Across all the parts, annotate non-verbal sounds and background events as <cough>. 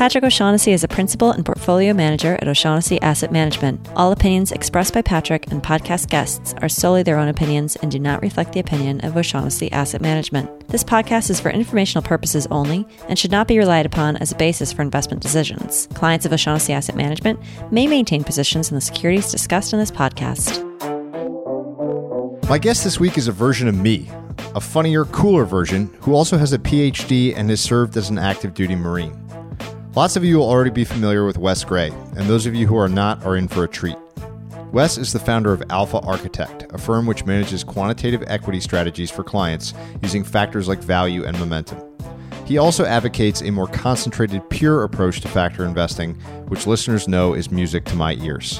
Patrick O'Shaughnessy is a principal and portfolio manager at O'Shaughnessy Asset Management. All opinions expressed by Patrick and podcast guests are solely their own opinions and do not reflect the opinion of O'Shaughnessy Asset Management. This podcast is for informational purposes only and should not be relied upon as a basis for investment decisions. Clients of O'Shaughnessy Asset Management may maintain positions in the securities discussed in this podcast. My guest this week is a version of me, a funnier, cooler version who also has a PhD and has served as an active duty Marine. Lots of you will already be familiar with Wes Gray, and those of you who are not are in for a treat. Wes is the founder of Alpha Architect, a firm which manages quantitative equity strategies for clients using factors like value and momentum. He also advocates a more concentrated, pure approach to factor investing, which listeners know is music to my ears.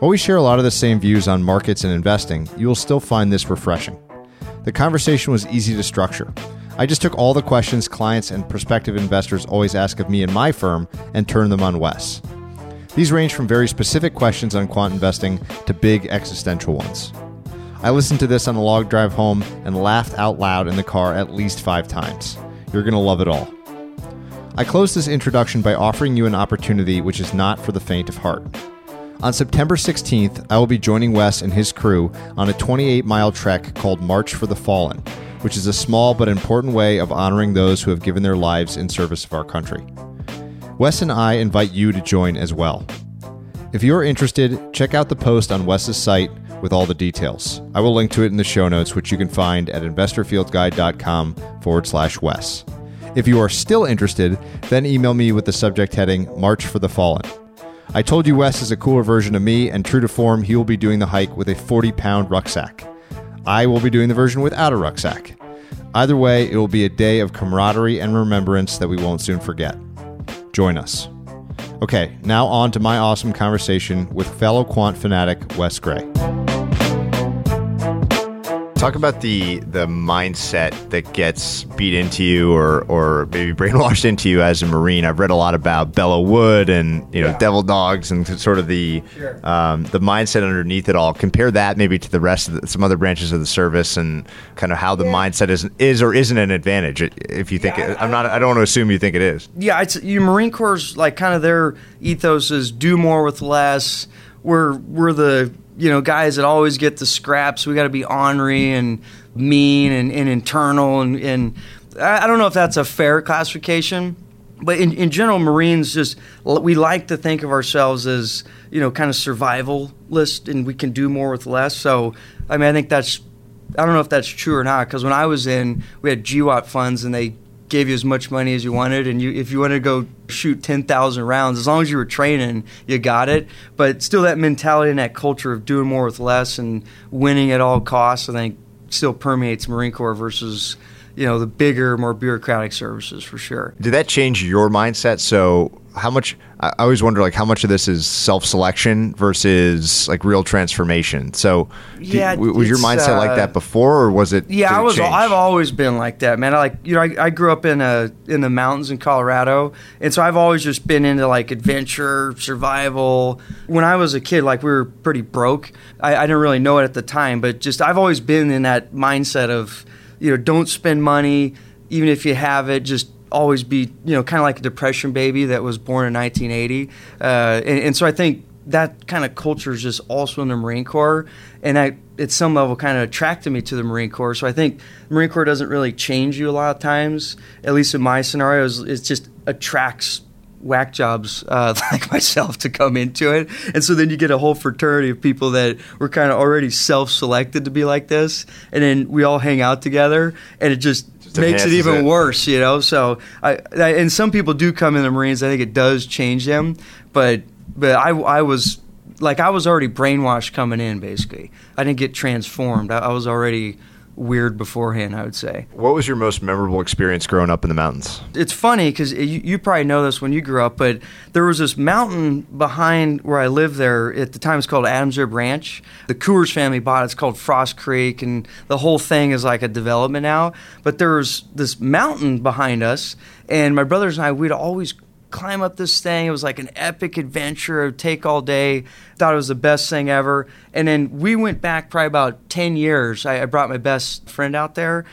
While we share a lot of the same views on markets and investing, you will still find this refreshing. The conversation was easy to structure. I just took all the questions clients and prospective investors always ask of me and my firm and turned them on Wes. These range from very specific questions on quant investing to big existential ones. I listened to this on the log drive home and laughed out loud in the car at least five times. You're going to love it all. I close this introduction by offering you an opportunity which is not for the faint of heart. On September 16th, I will be joining Wes and his crew on a 28 mile trek called March for the Fallen, which is a small but important way of honoring those who have given their lives in service of our country. Wes and I invite you to join as well. If you're interested, check out the post on Wes's site with all the details. I will link to it in the show notes, which you can find at investorfieldguide.com forward slash Wes. If you are still interested, then email me with the subject heading March for the Fallen. I told you Wes is a cooler version of me, and true to form, he will be doing the hike with a 40 pound rucksack. I will be doing the version without a rucksack. Either way, it will be a day of camaraderie and remembrance that we won't soon forget. Join us. Okay, now on to my awesome conversation with fellow quant fanatic Wes Gray. Talk about the the mindset that gets beat into you or or maybe <laughs> brainwashed into you as a Marine. I've read a lot about Belleau Wood and you know yeah. Devil Dogs and sort of the sure. um, the mindset underneath it all. Compare that maybe to the rest of the, some other branches of the service and kind of how the yeah. mindset is is or isn't an advantage. If you think yeah, it, I'm not, I don't want to assume you think it is. Yeah, it's you Marine Corps like kind of their ethos is do more with less. We're we're the you know, guys that always get the scraps. We got to be ornery and mean and, and internal. And, and, I don't know if that's a fair classification, but in, in general, Marines just, we like to think of ourselves as, you know, kind of survivalist and we can do more with less. So, I mean, I think that's, I don't know if that's true or not, because when I was in, we had GWOT funds and they gave you as much money as you wanted, and you if you wanted to go shoot ten thousand rounds, as long as you were training, you got it. But still, that mentality and that culture of doing more with less and winning at all costs, I think, still permeates Marine Corps versus you know the bigger, more bureaucratic services for sure. Did that change your mindset? So how much I always wonder like how much of this is self-selection versus like real transformation. So yeah, was your mindset uh, like that before or was it Yeah, I was change? I've always been like that, man. I like you know, I, I, grew up in a in the mountains in Colorado, and so I've always just been into like adventure, survival. When I was a kid, like we were pretty broke. I, I didn't really know it at the time, but just I've always been in that mindset of, you know, don't spend money even if you have it, just always be, you know, kind of like a depression baby that was born in 1980. Uh, and, and, so I think that kind of culture is just also in the Marine Corps. And I, at some level, kind of attracted me to the Marine Corps. So I think Marine Corps doesn't really change you a lot of times, at least in my scenarios. It just attracts whack jobs uh, <laughs> like myself to come into it. And so then you get a whole fraternity of people that were kind of already self selected to be like this. And then we all hang out together and it just, Just makes it even it. worse, you know? So, I, I, and some people do come in the Marines. I think it does change them. But, but I, I was, like, I was already brainwashed coming in, basically. I didn't get transformed. I, I was already weird beforehand, I would say. What was your most memorable experience growing up in the mountains? it's funny because you, you probably know this when you grew up, but there was this mountain behind where I lived there at the time. It's called Adams Rib Ranch. The Coors family bought it. It's called Frost Creek, and the whole thing is like a development now. But there was this mountain behind us, and my brothers and I, we'd always climb up this thing. It was like an epic adventure. It would take all day. Thought it was the best thing ever. And then we went back probably about 10 years. I, I brought my best friend out there,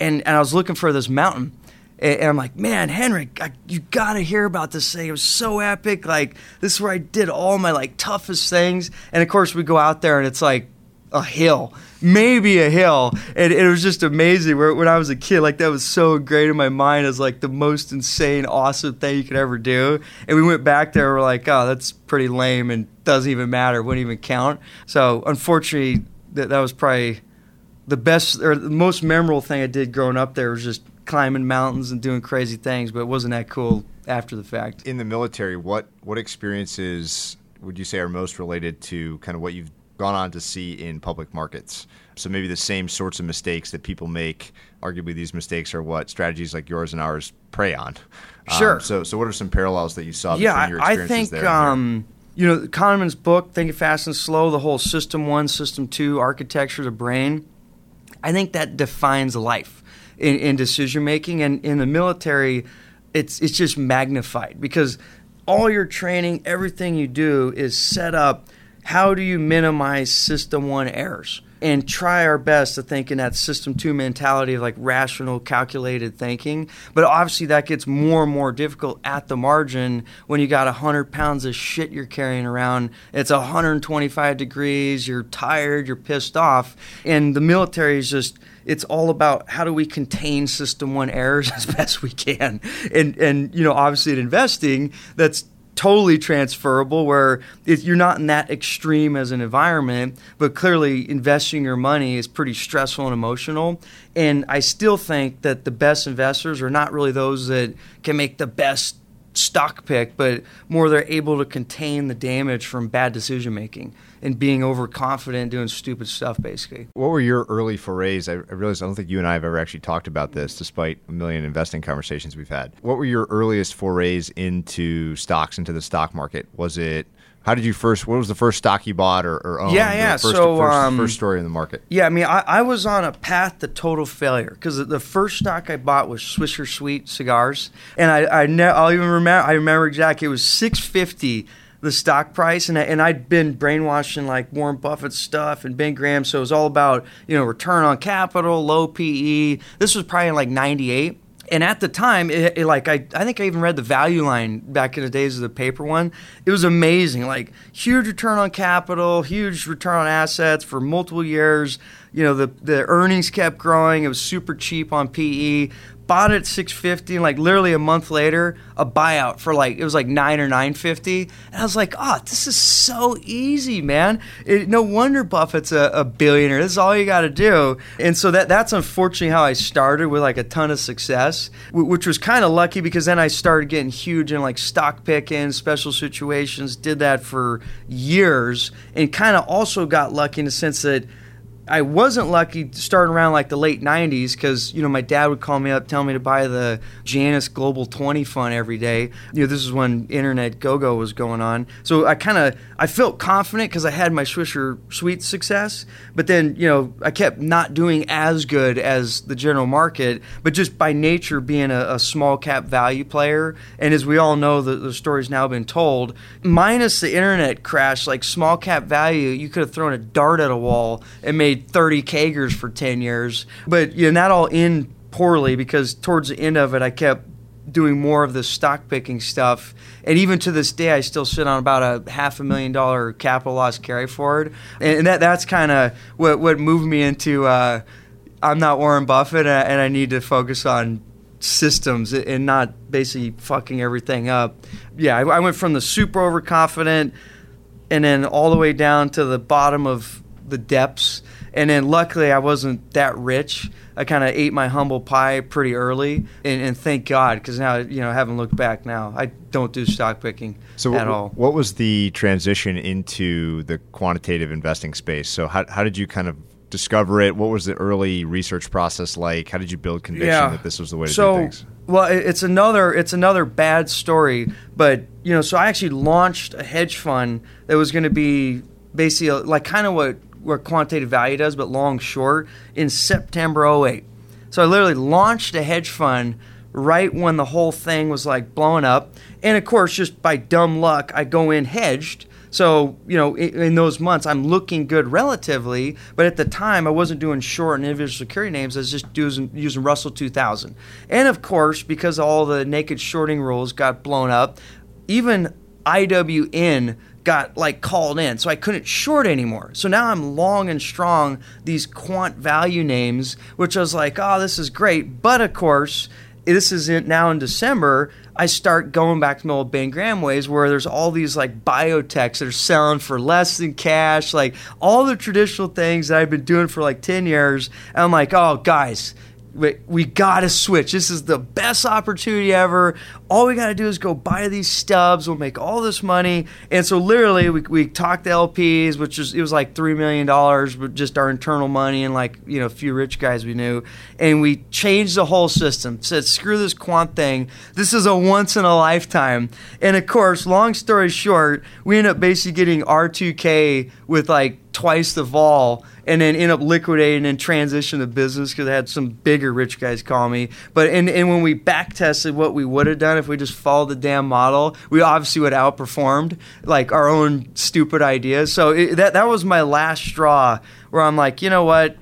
and, and I was looking for this mountain. And and I'm like, man, Henry, I, you got to hear about this thing. It was so epic. Like, this is where I did all my like toughest things. And of course, we go out there and it's like a hill, maybe a hill. And it was just amazing. Where when I was a kid, like that was so great in my mind as like the most insane, awesome thing you could ever do. And we went back there. We're like, oh, that's pretty lame and doesn't even matter. Wouldn't even count. So unfortunately, that that was probably the best or the most memorable thing I did growing up there was just climbing mountains and doing crazy things, but it wasn't that cool after the fact. In the military, what what experiences would you say are most related to kind of what you've gone on to see in public markets? So maybe the same sorts of mistakes that people make. Arguably, these mistakes are what strategies like yours and ours prey on. Um, Sure. so, so what are some parallels that you saw yeah, between your I, I think there? um, you know Kahneman's book, Thinking Fast and Slow, the whole System One, System Two architecture of the brain. I think that defines life in, in decision making, and in the military, it's it's just magnified because all your training, everything you do, is set up. How do you minimize System One errors? And try our best to think in that System Two mentality of like rational, calculated thinking. But obviously, that gets more and more difficult at the margin when you got 100 pounds of shit you're carrying around. It's 125 degrees, you're tired, you're pissed off. And the military is just it's all about how do we contain system one errors <laughs> as best we can and and you know obviously in investing that's totally transferable where you're not in that extreme as an environment but clearly investing your money is pretty stressful and emotional. And i still think that the best investors are not really those that can make the best stock pick, but more they're able to contain the damage from bad decision making and being overconfident, doing stupid stuff, basically. What were your early forays? I, I realize I don't think you and I have ever actually talked about this, despite a million investing conversations we've had. What were your earliest forays into stocks, into the stock market? Was it how did you first? What was the first stock you bought or, or owned? Yeah, yeah, First, so, first, um, first story in the market. Yeah, I mean, I, I was on a path to total failure because the first stock I bought was Swisher Sweet cigars, and I I ne- I'll even remember I remember exactly it was six fifty the stock price, and I, and I'd been brainwashing like Warren Buffett stuff and Ben Graham, so it was all about you know return on capital, low PE. This was probably in like ninety eight. And at the time, it, it, like I, I think I even read the value line back in the days of the paper one. It was amazing, like huge return on capital, huge return on assets for multiple years. You know, the the earnings kept growing. It was super cheap on PE. Bought it at six fifty, and like literally a month later, a buyout for like it was like nine or nine fifty. And I was like, oh, this is so easy, man. It, no wonder Buffett's a, a billionaire. This is all you got to do. And so that that's unfortunately how I started with like a ton of success, w- which was kind of lucky because then I started getting huge in like stock picking, special situations. Did that for years, and kind of also got lucky in the sense that. I wasn't lucky starting around like the late 90s because, you know, my dad would call me up, tell me to buy the Janus Global 20 fund every day. You know, this is when internet go-go was going on. So I kind of, I felt confident because I had my Swisher Sweet success. But then, you know, I kept not doing as good as the general market, but just by nature being a, a small cap value player. And as we all know, the, the story's now been told, minus the internet crash, like small cap value, you could have thrown a dart at a wall and made 30 CAGRs for 10 years. But you know, that all end poorly because towards the end of it, I kept doing more of the stock picking stuff. And even to this day, I still sit on about a half a million dollar capital loss carry forward. And that that's kind of what, what moved me into uh, I'm not Warren Buffett and I, and I need to focus on systems and not basically fucking everything up. Yeah, I, I went from the super overconfident and then all the way down to the bottom of the depths. And then luckily I wasn't that rich. I kind of ate my humble pie pretty early, and, and thank God, because now you know, having looked back now, I don't do stock picking so at w- all. what was the transition into the quantitative investing space? So how how did you kind of discover it? What was the early research process like? How did you build conviction that this was the way to so, do things? Well, it's another it's another bad story, but you know, so I actually launched a hedge fund that was going to be basically like kind of what what quantitative value does, but long short in September 08. So I literally launched a hedge fund right when the whole thing was like blowing up, and of course, just by dumb luck, I go in hedged. So, you know, in, those months, I'm looking good relatively, but at the time, I wasn't doing short and individual security names. I was just using, using Russell 2000. And of course, because all the naked shorting rules got blown up, even IWN got like called in, so I couldn't short anymore. So now I'm long and strong these quant value names, which I was like, oh, this is great. But of course, this is in, now in December. I start going back to my old Ben Graham ways where there's all these like biotechs that are selling for less than cash, like all the traditional things that I've been doing for like 10 years. And I'm like, oh, guys, we, we gotta switch. This is the best opportunity ever. All we gotta do is go buy these stubs. We'll make all this money. And so literally, we, we talked to LPs, which was it was like three million dollars, but just our internal money and like you know a few rich guys we knew. And we changed the whole system. Said screw this quant thing. This is a once in a lifetime. And of course, long story short, we end up basically getting R2K with like twice the vol and then end up liquidating and transition the business because I had some bigger rich guys call me. But and, and when we back tested what we would have done if we just followed the damn model, we obviously would have outperformed like our own stupid ideas. So it, that that was my last straw where I'm like, you know what?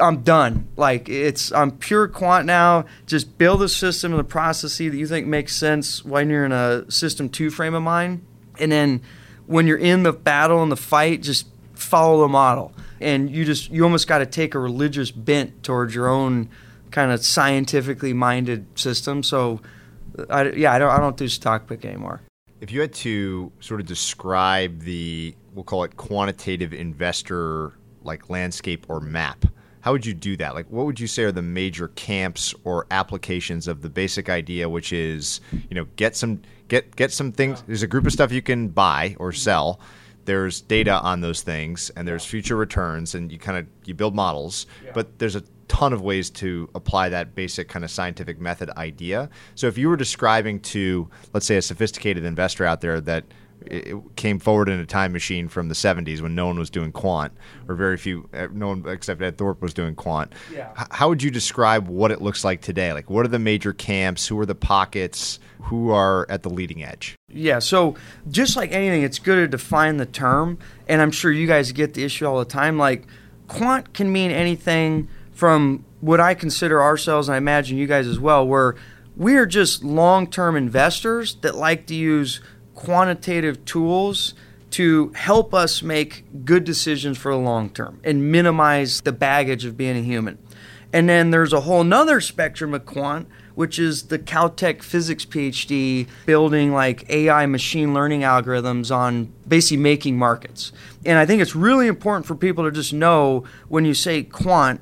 I'm done. Like it's I'm pure quant now. Just build a system and a process that you think makes sense when you're in a system two frame of mind, and then when you're in the battle and the fight, just follow the model. And you just you almost got to take a religious bent towards your own kind of scientifically minded system. So, I, yeah, I don't I don't do stock pick anymore. If you had to sort of describe the, we'll call it quantitative investor like landscape or map, how would you do that? Like, what would you say are the major camps or applications of the basic idea, which is, you know, get some get get some things. There's a group of stuff you can buy or sell. There's data on those things, and there's future returns, and you kind of you build models. But there's a ton of ways to apply that basic kind of scientific method idea. So if you were describing to, let's say, a sophisticated investor out there that it came forward in a time machine from the 70s when no one was doing quant, or very few, uh, no one except Ed Thorp was doing quant. Yeah. How would you describe what it looks like today? Like, what are the major camps? Who are the pockets? Who are at the leading edge? Yeah, so just like anything, it's good to define the term, and I'm sure you guys get the issue all the time. Like, quant can mean anything from what I consider ourselves, and I imagine you guys as well, where we're just long term investors that like to use quantitative tools to help us make good decisions for the long term and minimize the baggage of being a human. And then there's a whole nother spectrum of quant, which is the Caltech physics PhD building like AI machine learning algorithms on basically making markets. And I think it's really important for people to just know when you say quant,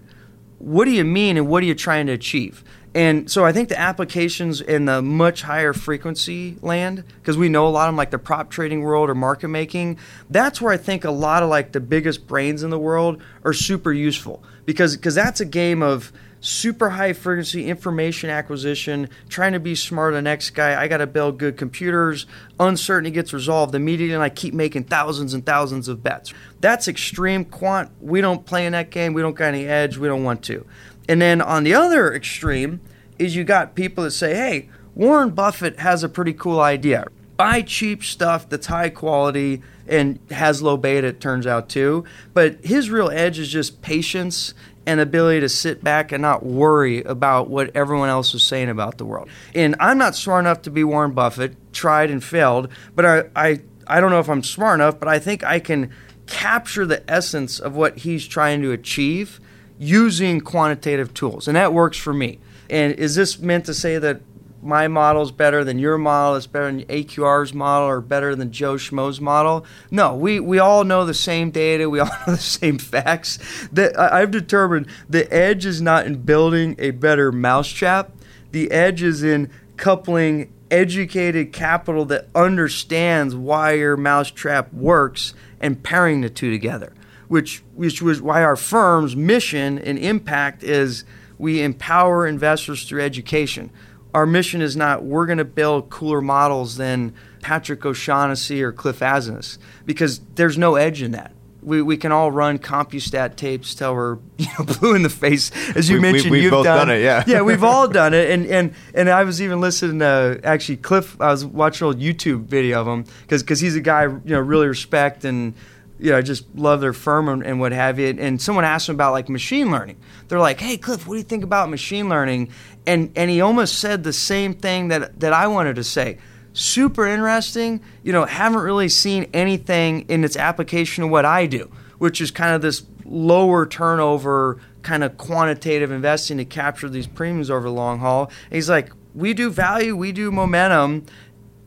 what do you mean and what are you trying to achieve? And so I think the applications in the much higher frequency land, because we know a lot of them, like the prop trading world or market making, that's where I think a lot of like the biggest brains in the world are super useful because because that's a game of super high frequency information acquisition, trying to be than the next guy. I got to build good computers. Uncertainty gets resolved immediately, and I keep making thousands and thousands of bets. That's extreme quant. We don't play in that game. We don't got any edge. We don't want to. And then on the other extreme is you got people that say, hey, Warren Buffett has a pretty cool idea. Buy cheap stuff that's high quality and has low beta, it turns out too. But his real edge is just patience and ability to sit back and not worry about what everyone else is saying about the world. And I'm not smart enough to be Warren Buffett, tried and failed, but I, I, I don't know if I'm smart enough, but I think I can capture the essence of what he's trying to achieve using quantitative tools. And that works for me. And is this meant to say that my model is better than your model, it's better than AQR's model, or better than Joe Schmo's model. No, we, we all know the same data, we all <laughs> know the same facts. That I've determined the edge is not in building a better mousetrap. The edge is in coupling educated capital that understands why your mousetrap works and pairing the two together. Which which was why our firm's mission and impact is we empower investors through education our mission is not we're going to build cooler models than Patrick O'Shaughnessy or Cliff Asness because there's no edge in that. We, we can all run CompuStat tapes till we're <laughs> you know, blue in the face, as you we, mentioned. We, have you've both done, done, it, yeah. yeah, we've all <laughs> done it, and and and I was even listening to actually Cliff. I was watching an old YouTube video of him because because he's a guy you know really respect and you know, just love their firm and, and, what have you. And someone asked him about like machine learning. They're like, "Hey, Cliff, what do you think about machine learning?" And and he almost said the same thing that that I wanted to say. Super interesting. You know, haven't really seen anything in its application of what I do, which is kind of this lower turnover kind of quantitative investing to capture these premiums over the long haul. And he's like, "We do value, we do momentum,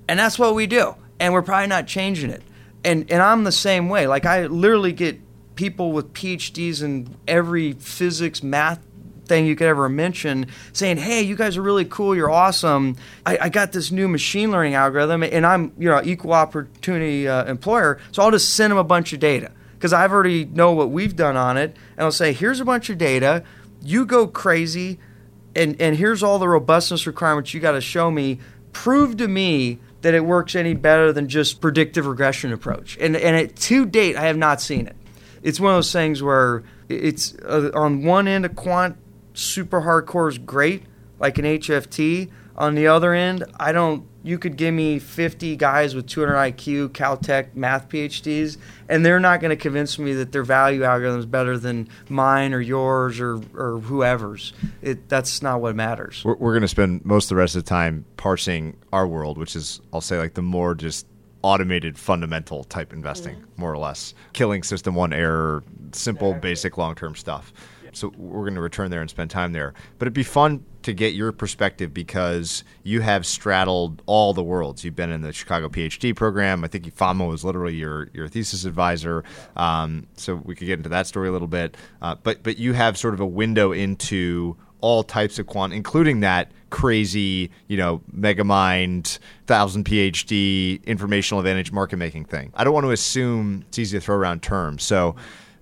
and that's what we do." And we're probably not changing it and and I'm the same way. Like I literally get people with PhDs in every physics, math thing you could ever mention saying, "Hey, you guys are really cool. You're awesome. I, I got this new machine learning algorithm, and I'm you know equal opportunity uh, employer, so I'll just send them a bunch of data because I've already know what we've done on it, and I'll say, here's a bunch of data. You go crazy, and and here's all the robustness requirements you got to show me. Prove to me." That it works any better than just predictive regression approach. And and it, to date, I have not seen it. It's one of those things where it's uh, on one end a quant super hardcore is great, like an HFT. On the other end, I don't. You could give me 50 guys with 200 IQ, Caltech math PhDs, and they're not going to convince me that their value algorithm is better than mine or yours or, or whoever's. It, that's not what matters. We're, we're going to spend most of the rest of the time parsing our world, which is, I'll say, like the more just automated fundamental type investing, mm-hmm. more or less. Killing system one error, simple, basic, long term stuff. So we're going to return there and spend time there. But it'd be fun to get your perspective because you have straddled all the worlds. You've been in the Chicago PhD program. I think Fama was literally your your thesis advisor. Um, so we could get into that story a little bit. Uh, but but you have sort of a window into all types of quant, including that crazy, you know, megamind, thousand PhD informational advantage market making thing. I don't want to assume it's easy to throw around terms. So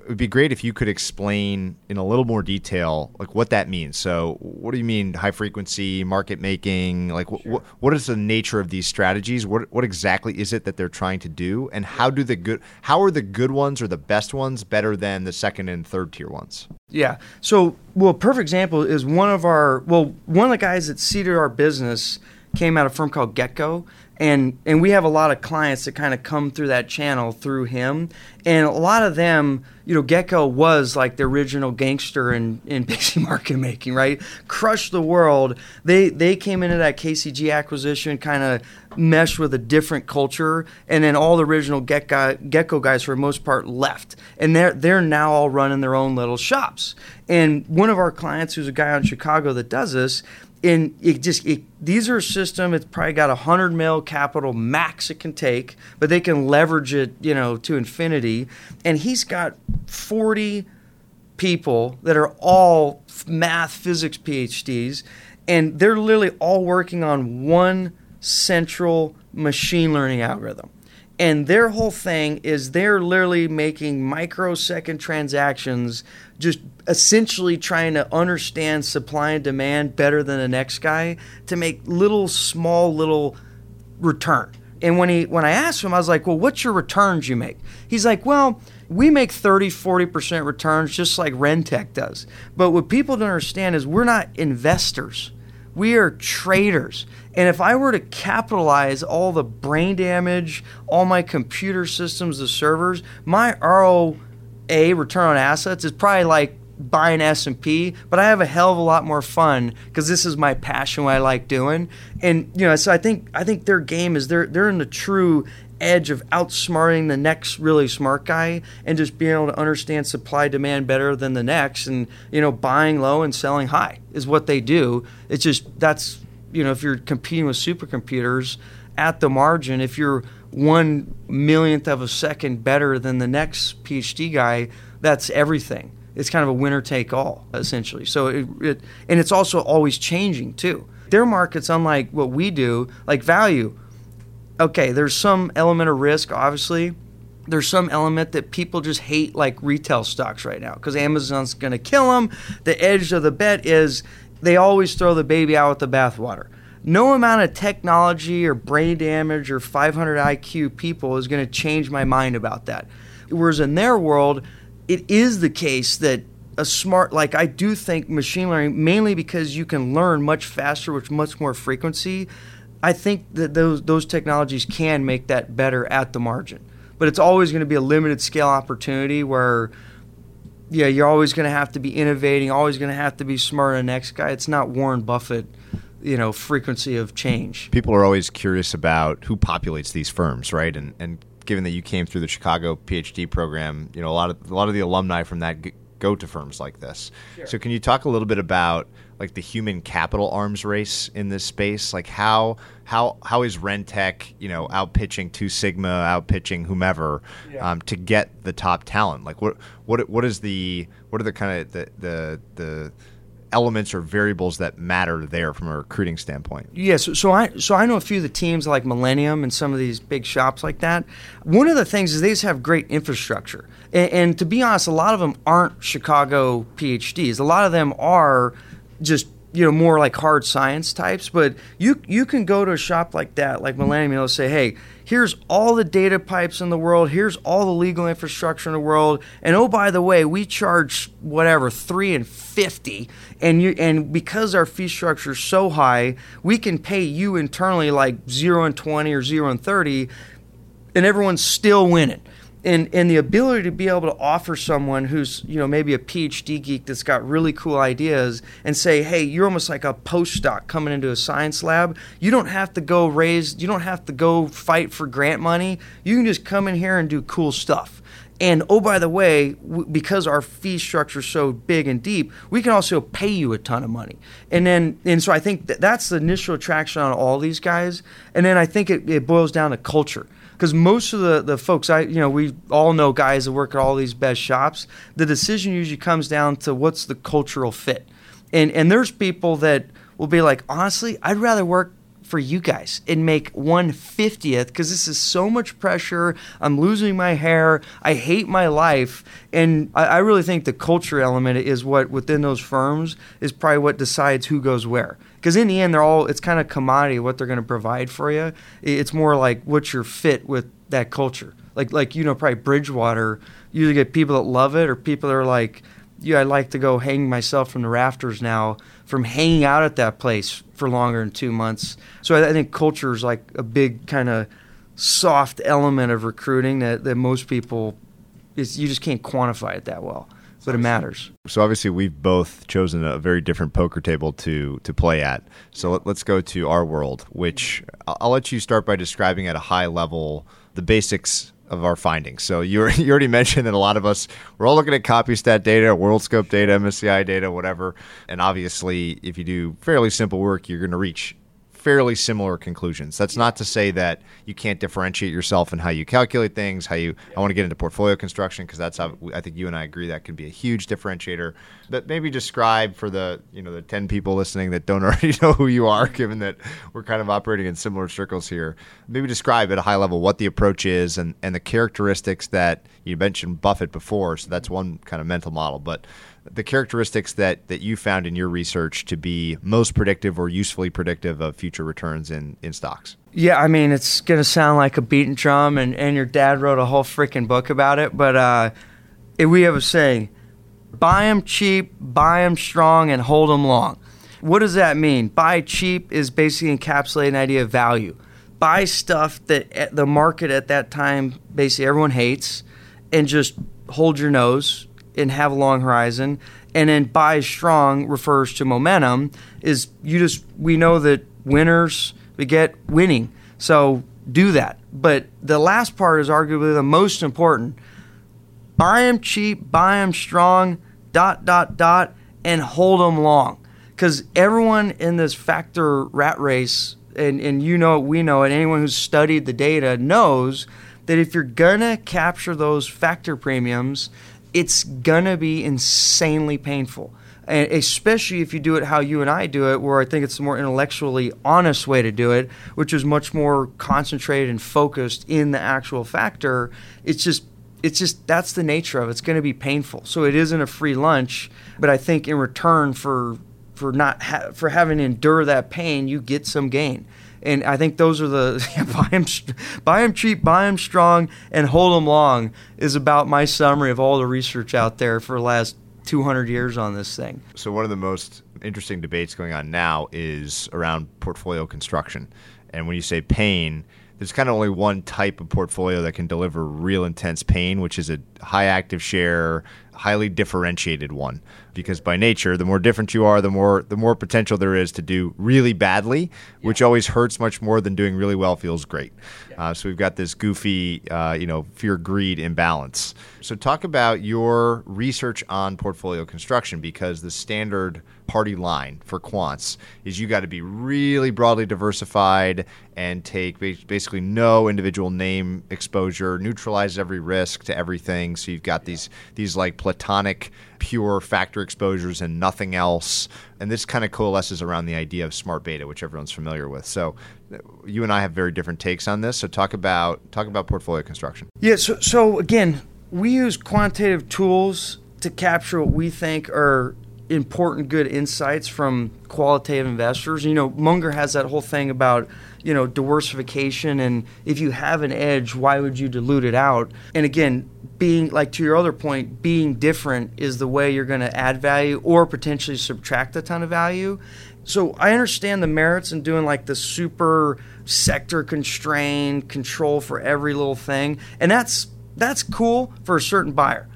it would be great if you could explain in a little more detail like what that means. So, what do you mean high frequency market making? Like, sure. wh- what is the nature of these strategies? What what exactly is it that they're trying to do? And how do the good how are the good ones or the best ones better than the second and third tier ones? Yeah. So, well, a perfect example is one of our well, one of the guys that seeded our business came out of a firm called Getco and and we have a lot of clients that kind of come through that channel through him. And a lot of them you know Getco was like the original gangster in in <laughs> basic market making right? Crushed the world. They they came into that kcg acquisition kind of meshed with a different culture. And then all the original gecko, Getco guys for the most part left. And they're they're now all running their own little shops. And one of our clients who's a guy in chicago that does this and it just it, these are a system it's probably got a 100 mil capital max it can take but they can leverage it you know to infinity. And he's got 40 people that are all math physics phds and they're literally all working on one central machine learning algorithm and their whole thing is they're literally making microsecond transactions just essentially trying to understand supply and demand better than the next guy to make little small little return. And when he when I asked him, I was like, "Well, what's your returns you make?" He's like, "Well, we make 30, 40% returns just like Rentech does. But what people don't understand is we're not investors. We are traders. And if I were to capitalize all the brain damage, all my computer systems, the servers, my ROA return on assets is probably like buying S&P, but I have a hell of a lot more fun because this is my passion what I like doing. And you know, so I think I think their game is they're they're in the true edge of outsmarting the next really smart guy and just being able to understand supply demand better than the next and you know buying low and selling high is what they do it's just that's you know if you're competing with supercomputers at the margin if you're one millionth of a second better than the next phd guy that's everything it's kind of a winner take all essentially so it, it and it's also always changing too their markets unlike what we do like value okay, there's some element of risk, obviously. There's some element that people just hate, like retail stocks right now, because Amazon's going to kill them. The edge of the bet is they always throw the baby out with the bathwater. No amount of technology or brain damage or 500 IQ people is going to change my mind about that. Whereas in their world, it is the case that a smart like I do think machine learning mainly because you can learn much faster with much more frequency I think that those those technologies can make that better at the margin, but it's always going to be a limited scale opportunity where, yeah, you're always going to have to be innovating, always going to have to be smarter than the next guy. It's not Warren Buffett, you know, frequency of change. People are always curious about who populates these firms, right? And and given that you came through the Chicago PhD program, you know, a lot of a lot of the alumni from that go to firms like this. Sure. So can you talk a little bit about like the human capital arms race in this space? Like how how how is Rentech, you know, outpitching Two Sigma, outpitching whomever yeah. um, to get the top talent? Like what what what is the what are the kind of the the the elements or variables that matter there from a recruiting standpoint? Yes, so, so, I so I know a few of the teams like Millennium and some of these big shops like that. One of the things is they just have great infrastructure, and, and to be honest, a lot of them aren't Chicago PhDs. A lot of them are just you know more like hard science types but you you can go to a shop like that like millennium and say hey here's all the data pipes in the world here's all the legal infrastructure in the world and oh by the way we charge whatever 3 and 50 and you and because our fee structure is so high we can pay you internally like 0 and 20 or 0 and 30 and everyone's still winning and and the ability to be able to offer someone who's you know maybe a PhD geek that's got really cool ideas and say, hey, you're almost like a postdoc coming into a science lab. You don't have to go raise, you don't have to go fight for grant money. You can just come in here and do cool stuff. And oh, by the way, w- because our fee structure is so big and deep, we can also pay you a ton of money. And then, and so I think that that's the initial attraction on all these guys. And then I think it, it boils down to culture because most of the, the folks I you know we all know guys that work at all these best shops. The decision usually comes down to what's the cultural fit, and and there's people that will be like, honestly, I'd rather work for you guys and make 150th because this is so much pressure. I'm losing my hair. I hate my life. And I, I, really think the culture element is what within those firms is probably what decides who goes where. Because in the end, they're all, it's kind of commodity what they're going to provide for you. It's more like what's your fit with that culture. Like, like you know, probably Bridgewater, you either get people that love it or people that are like, yeah, I'd like to go hang myself from the rafters now from hanging out at that place for longer than two months. So I, I think culture is like a big kind of soft element of recruiting that, that most people you just can't quantify it that well, but it matters. So obviously we've both chosen a very different poker table to to play at. So let, us go to our world, which I'll let you start by describing at a high level the basics of our findings. So you <laughs> you already mentioned that a lot of us we're all looking at CompuStat data, WorldScope data, MSCI data, whatever. And obviously, if you do fairly simple work, you're going to reach fairly similar conclusions. That's not to say that you can't differentiate yourself in how you calculate things, how you. I want to get into portfolio construction because that's how I think you and I agree that can be a huge differentiator. But maybe describe for the you know the ten people listening that don't <laughs> already know who you are, given that we're kind of operating in similar circles here. Maybe describe at a high level what the approach is and and the characteristics that you mentioned Buffett before. So that's one kind of mental model, but the characteristics that, that you found in your research to be most predictive or usefully predictive of future returns in, in stocks? Yeah, I mean, it's going to sound like a beaten drum, and, and your dad wrote a whole freaking book about it, but uh, we have a saying buy them cheap, buy them strong, and hold them long. What does that mean? Buy cheap is basically encapsulating an idea of value. Buy stuff that the market at that time basically everyone hates, and just hold your nose and have a long horizon. And then buy strong refers to momentum. Is you just we know that winners we get winning. So do that. But the last part is arguably the most important. Buy them cheap, buy them strong, dot, dot, dot, and hold them long. Because everyone in this factor rat race, and, and you know it, we know it, anyone who's studied the data knows that if you're to capture those factor premiums, it's to be insanely painful and especially if you do it how you and I do it, where I think it's a more intellectually honest way to do it, which is much more concentrated and focused in the actual factor. It's just it's just that's the nature of it. It's going to be painful. So it isn't a free lunch, but I think in return for for not ha- for having to endure that pain, you get some gain. And I think those are the <laughs> yeah, buy them, buy them cheap, buy them strong, and hold them long is about my summary of all the research out there for the last 200 years on this thing. So, one of the most interesting debates going on now is around portfolio construction. And when you say pain, there's kind of only one type of portfolio that can deliver real intense pain, which is a high active share, highly differentiated one because by nature the more different you are the more the more potential there is to do really badly yeah. which always hurts much more than doing really well feels great yeah. uh, so we've got this goofy uh, you know fear greed imbalance so talk about your research on portfolio construction because the standard party line for quants is you got to be really broadly diversified and take basically no individual name exposure neutralize every risk to everything so you've got these these like platonic pure factor exposures and nothing else. And this kind of coalesces around the idea of smart beta, which everyone's familiar with. So you and I have very different takes on this. So talk about talk about portfolio construction. Yeah. So, so again, we use quantitative tools to capture what we think are important good insights from qualitative investors. You know, Munger has that whole thing about you know diversification and if you have an edge why would you dilute it out and again being like to your other point being different is the way you're going to add value or potentially subtract a ton of value. So i understand the merits in doing like the super sector constrained control for every little thing and that's that's cool for a certain buyer.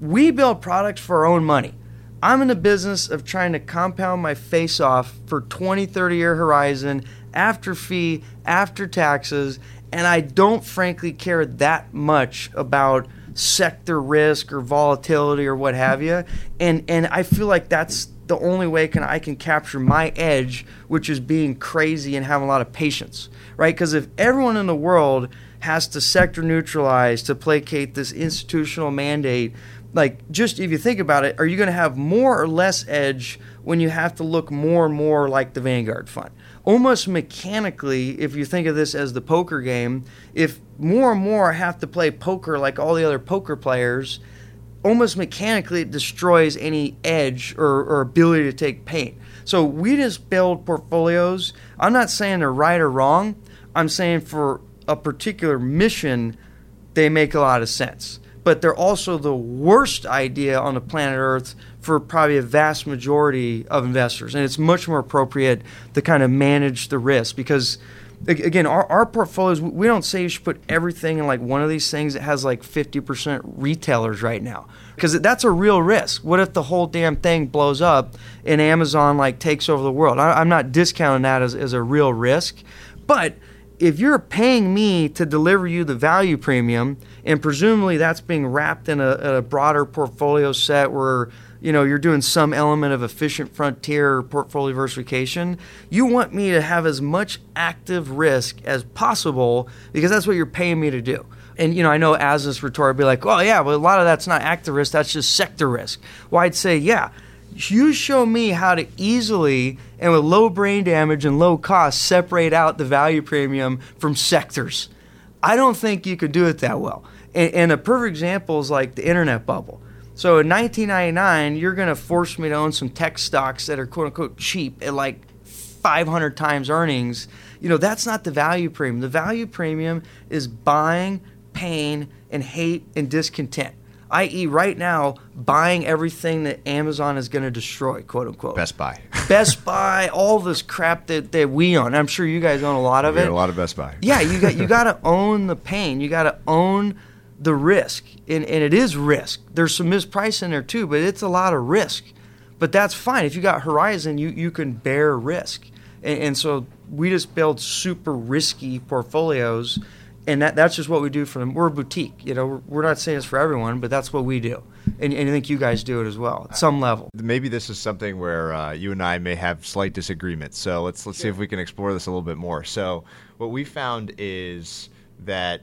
We build products for our own money. I'm in the business of trying to compound my face off for 20, 30 year horizon after fee, after taxes, and I don't frankly care that much about sector risk or volatility or what have you. And and I feel like that's the only way can I can capture my edge, which is being crazy and having a lot of patience, right? Because if everyone in the world has to sector neutralize to placate this institutional mandate, like just if you think about it, are you going to have more or less edge when you have to look more and more like the Vanguard fund? Almost mechanically, if you think of this as the poker game, if more and more have to play poker like all the other poker players, almost mechanically it destroys any edge or, or ability to take pain. So we just build portfolios. I'm not saying they're right or wrong. I'm saying for a particular mission, they make a lot of sense but they're also the worst idea on the planet Earth for probably a vast majority of investors. And it's much more appropriate to kind of manage the risk because, again, our, our portfolios, we don't say you should put everything in like one of these things that has like 50% retailers right now. Because that's a real risk. What if the whole damn thing blows up and Amazon like takes over the world? I, am not discounting that as, as a real risk, but if you're paying me to deliver you the value premium, and presumably that's being wrapped in a, a, broader portfolio set where you know you're doing some element of efficient frontier portfolio diversification, you want me to have as much active risk as possible because that's what you're paying me to do. And you know, I know as this retort, I'd be like, "Well, yeah, but a lot of that's not active risk; that's just sector risk." Well, I'd say, yeah you show me how to easily and with low brain damage and low cost separate out the value premium from sectors. I don't think you could do it that well. And, and a perfect example is like the internet bubble. So in 1999, you're going to force me to own some tech stocks that are quote unquote cheap at like 500 times earnings. You know, that's not the value premium. The value premium is buying pain and hate and discontent i.e., right now, buying everything that Amazon is going to destroy, quote unquote. Best Buy. <laughs> Best Buy, all this crap that, that we own. I'm sure you guys own a lot of it. A lot of Best Buy. Yeah, you got you got to own the pain. You got to own the risk, and, and it is risk. There's some misprice in there too, but it's a lot of risk. But that's fine. If you got Horizon, you you can bear risk, and, and so we just build super risky portfolios and that, that's just what we do for them. We're a boutique, you know. We're, we're not saying it's for everyone, but that's what we do, and, and I think you guys do it as well at some level. Maybe this is something where uh, you and I may have slight disagreements. So let's let's see if we can explore this a little bit more. So what we found is that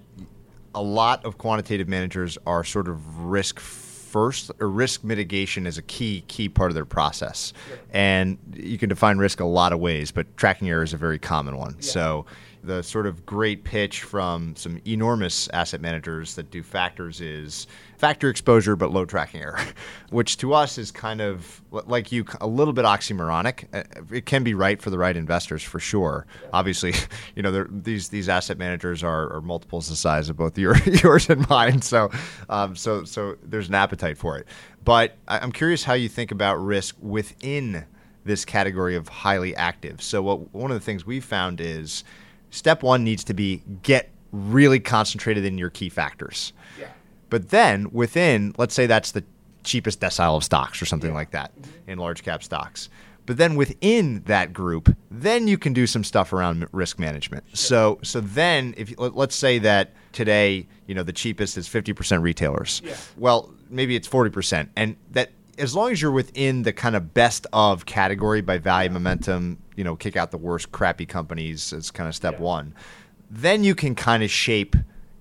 a lot of quantitative managers are sort of risk first or risk mitigation is a key key part of their process. And you can define risk a lot of ways but tracking error is a very common one. So the sort of great pitch from some enormous asset managers that do factors is factor exposure but low tracking error, <laughs> which to us is kind of like you a little bit oxymoronic. Uh, it can be right for the right investors for sure. Obviously, <laughs> you know these these asset managers are, are, multiples the size of both <laughs> your, yours and mine, so um, so so there's an appetite for it. But I'm curious how you think about risk within this category of highly active. So what one of the things we found is step one needs to be get really concentrated in your key factors. Yeah. But then within, let's say that's the cheapest decile of stocks or something yeah. like that mm-hmm. in large cap stocks. But then within that group, then you can do some stuff around risk management. Sure. So so then if let's say that today, you know, the cheapest is 50% retailers. Yeah. Well, maybe it's 40% and that as long as you're within the kind of best of category by value momentum, you know, kick out the worst crappy companies as kind of step yeah. one, then you can kind of shape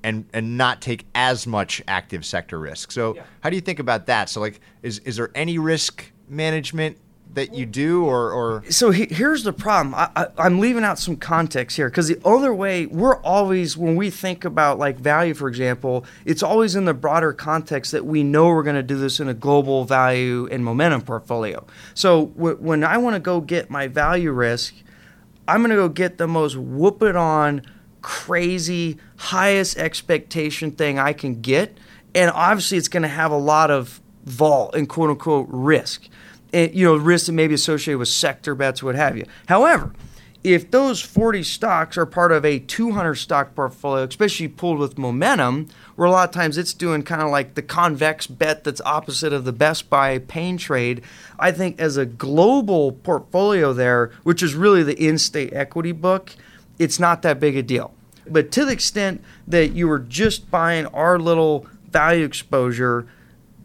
and and not take as much active sector risk. So yeah. how do you think about that? So like, is is there any risk management that you do or, or? so he, here's the problem. I, am leaving out some context here because the other way we're always when we think about like value for example it's always in the broader context that we know we're going to do this in a global value and momentum portfolio. So w- when i want to go get my value risk i'm going to go get the most whoop it on crazy highest expectation thing i can get. And obviously it's going to have a lot of vol and quote unquote risk Eh, you know, risks that may be associated with sector bets, what have you. However, if those 40 stocks are part of a 200 stock portfolio, especially pulled with momentum, where a lot of times it's doing kind of like the convex bet that's opposite of the Best Buy pain trade, I think as a global portfolio there, which is really the in state equity book, it's not that big a deal. But to the extent that you were just buying our little value exposure,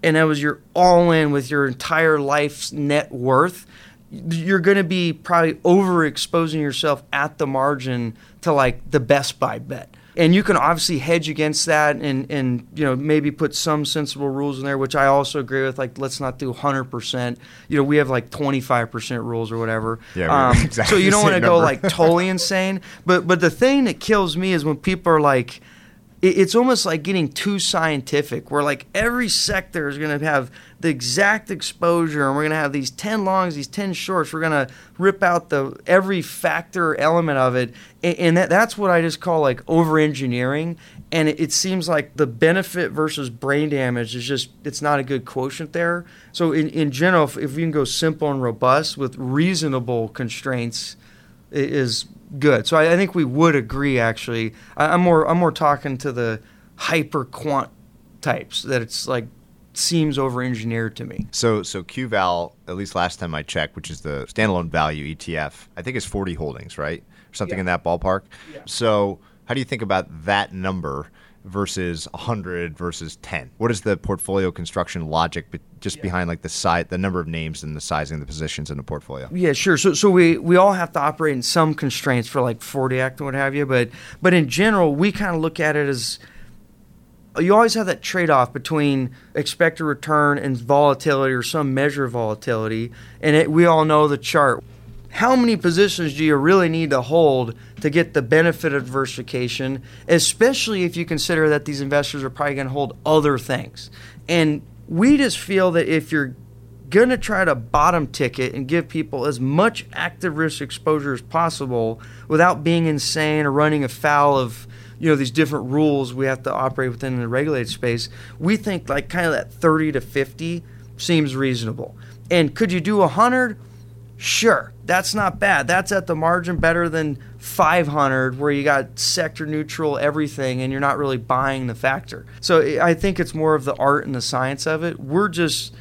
and that was your all in with your entire life's net worth, you're going to be probably overexposing yourself at the margin to like the Best Buy bet. And you can obviously hedge against that and, and you know maybe put some sensible rules in there, which I also agree with. Like let's not do 100%. You know we have like 25% rules or whatever. Yeah, um, exactly <laughs> so you don't want to go like totally <laughs> insane. But but the thing that kills me is when people are like it's almost like getting too scientific. Where like every sector is going to have the exact exposure and we're going to have these 10 longs these 10 shorts. We're going to rip out the every factor element of it. And, that, that's what i just call like over engineering and it, seems like the benefit versus brain damage is just it's not a good quotient there. So in, in general if, if we can go simple and robust with reasonable constraints is good. So I, I think we would agree. Actually, I, am more I'm more talking to the hyper quant types that it's like seems over engineered to me. So so QVal, at least last time I checked, which is the standalone value ETF, I think is 40 holdings, right? Or something yeah. in that ballpark. Yeah. So how do you think about that number? Versus 100 versus 10 what is the portfolio construction logic just yeah. behind like the size the number of names and the sizing of the positions in the portfolio? Yeah sure. So, so we, we all have to operate in some constraints for like 40 act and what have you but but in general we kind of look at it as you always have that trade-off between expected return and volatility or some measure of volatility and it, we all know the chart how many positions do you really need to hold to get the benefit of diversification, especially if you consider that these investors are probably going to hold other things? And we just feel that if you're going to try to bottom ticket and give people as much active risk exposure as possible without being insane or running afoul of you know these different rules we have to operate within the regulated space we think like kind of that 30 to 50 seems reasonable and could you do 100 Sure, that's not bad. That's at the margin better than 500, where you got sector neutral everything and you're not really buying the factor. So I think it's more of the art and the science of it. We're just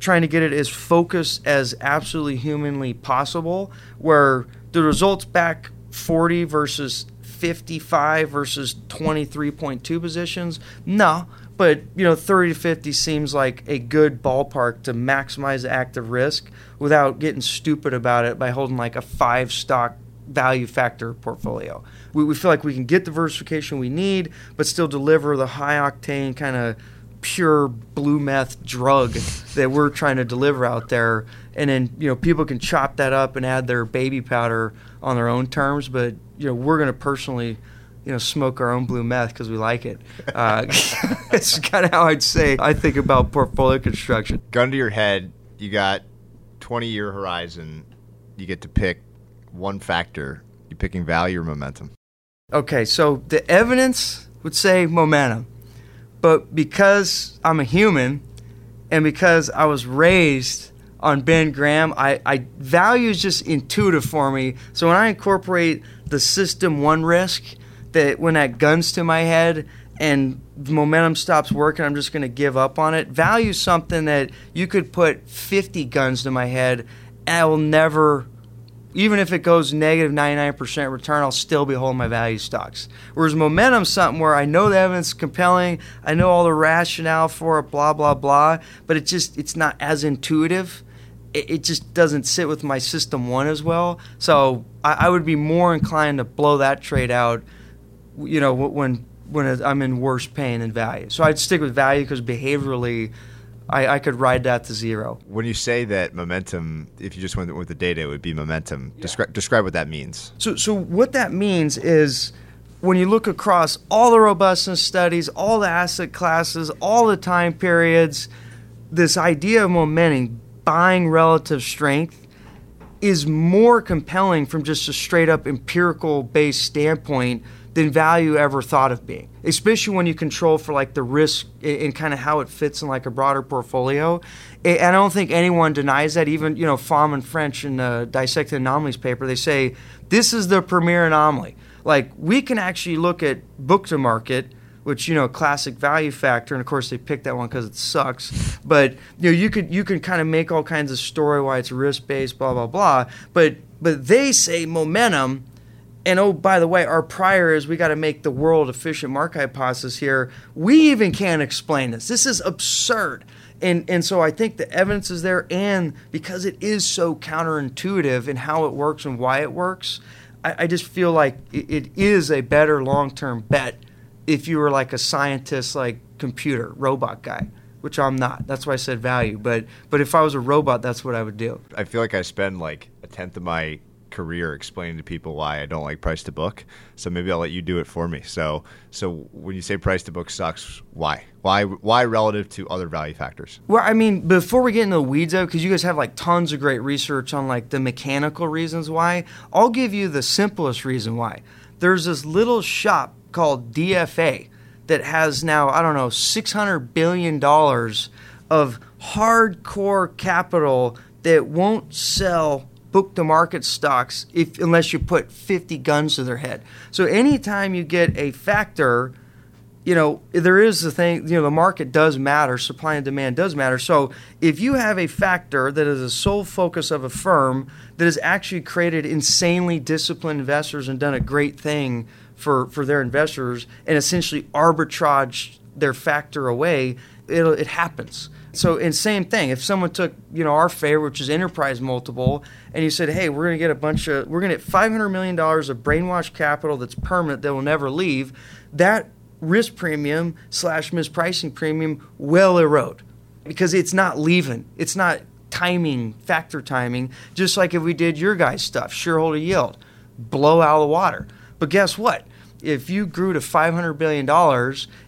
trying to get it as focused as absolutely humanly possible, where the results back 40 versus 55 versus 23.2 positions? No, but you know 30 to 50 seems like a good ballpark to maximize active risk without getting stupid about it by holding like a five stock value factor portfolio. We, we feel like we can get the diversification we need, but still deliver the high octane kind of pure blue meth drug that we're trying to deliver out there. And then you know people can chop that up and add their baby powder on their own terms, but you know we're going to personally you know, smoke our own blue meth because we like it. Uh, <laughs> it's kind of how I'd say I think about portfolio construction. Gun to your head, you got 20 year horizon. You get to pick one factor. You're picking value or momentum? Okay, so the evidence would say momentum, but because I'm a human, and because I was raised on Ben Graham, I, I value is just intuitive for me. So when I incorporate the system one risk, that when that guns to my head and the momentum stops working, I'm just going to give up on it. Value something that you could put 50 guns to my head, and I will never, even if it goes negative 99% return, I'll still be holding my value stocks. Whereas momentum, something where I know the evidence is compelling, I know all the rationale for it, blah blah blah, but it just it's not as intuitive. It, just doesn't sit with my system one as well. So I would be more inclined to blow that trade out you know, when when I'm in worse pain than value. So I'd stick with value because behaviorally, I, I, could ride that to zero. When you say that momentum, if you just went with the data, it would be momentum. Yeah. Describe describe what that means. So so what that means is when you look across all the robustness studies, all the asset classes, all the time periods, this idea of momentum, buying relative strength, is more compelling from just a straight up empirical based standpoint than value ever thought of being, especially when you control for like the risk and kind of how it fits in like a broader portfolio. And I don't think anyone denies that. Even you know, Fama and French in the Dissecting Anomalies paper, they say this is the premier anomaly. Like we can actually look at book to market which you know classic value factor and of course they picked that one because it sucks but you know you could you can kind of make all kinds of story why it's risk based blah blah blah but but they say momentum and oh, by the way, our prior is we got to make the world efficient market hypothesis here. We even can't explain this. This is absurd. And, and so I think the evidence is there, and because it is so counterintuitive in how it works and why it works, I, I just feel like it, it is a better long term bet if you were like a scientist, like computer, robot guy which I'm not. That's why I said value. But but if I was a robot, that's what I would do. I feel like I spend like a tenth of my career explaining to people why I don't like price to book. So maybe I'll let you do it for me. So so when you say price to book sucks, why? Why why relative to other value factors? Well, I mean, before we get into the weeds though, because you guys have like tons of great research on like the mechanical reasons why, I'll give you the simplest reason why. There's this little shop called DFA that has now, I don't know, six hundred billion dollars of hardcore capital that won't sell book to market stocks if unless you put 50 guns to their head. So anytime you get a factor, you know, there is the thing, you know, the market does matter, supply and demand does matter. So if you have a factor that is a sole focus of a firm that has actually created insanely disciplined investors and done a great thing for, for their investors and essentially arbitrage their factor away, it it happens. So, and same thing. If someone took, you know, our favorite, which is enterprise multiple, and you said, "Hey, we're going to get a bunch of, we're going to get 500 million dollars of brainwash capital that's permanent that will never leave," that risk premium slash mispricing premium will erode because it's not leaving. It's not timing, factor timing. Just like if we did your guys' stuff, shareholder yield, blow out of the water. But guess what? If you grew to $500 billion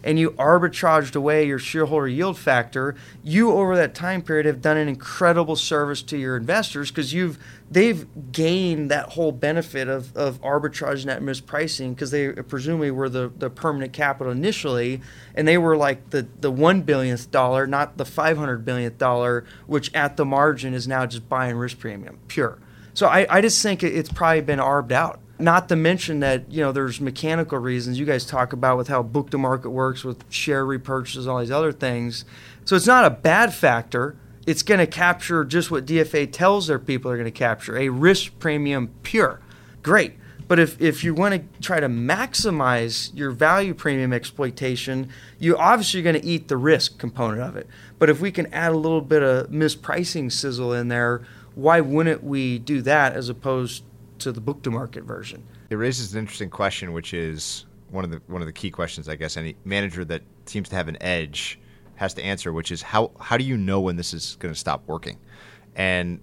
and you arbitraged away your shareholder yield factor, you over that time period have done an incredible service to your investors because you've they've gained that whole benefit of, of arbitrage net mispricing because they presumably were the, the permanent capital initially and they were like the, the one billionth dollar, not the 500 billionth dollar, which at the margin is now just buying risk premium, pure. So I, I just think it's probably been arbed out. Not to mention that you know there's mechanical reasons you guys talk about with how book to market works with share repurchases, all these other things. So it's not a bad factor. It's going to capture just what DFA tells their people are going to capture a risk premium pure. Great. But if, if you want to try to maximize your value premium exploitation, you obviously going to eat the risk component of it. But if we can add a little bit of mispricing sizzle in there, why wouldn't we do that as opposed to the book to market version? It raises an interesting question, which is one of the one of the key questions I guess any manager that seems to have an edge has to answer, which is how how do you know when this is going to stop working? And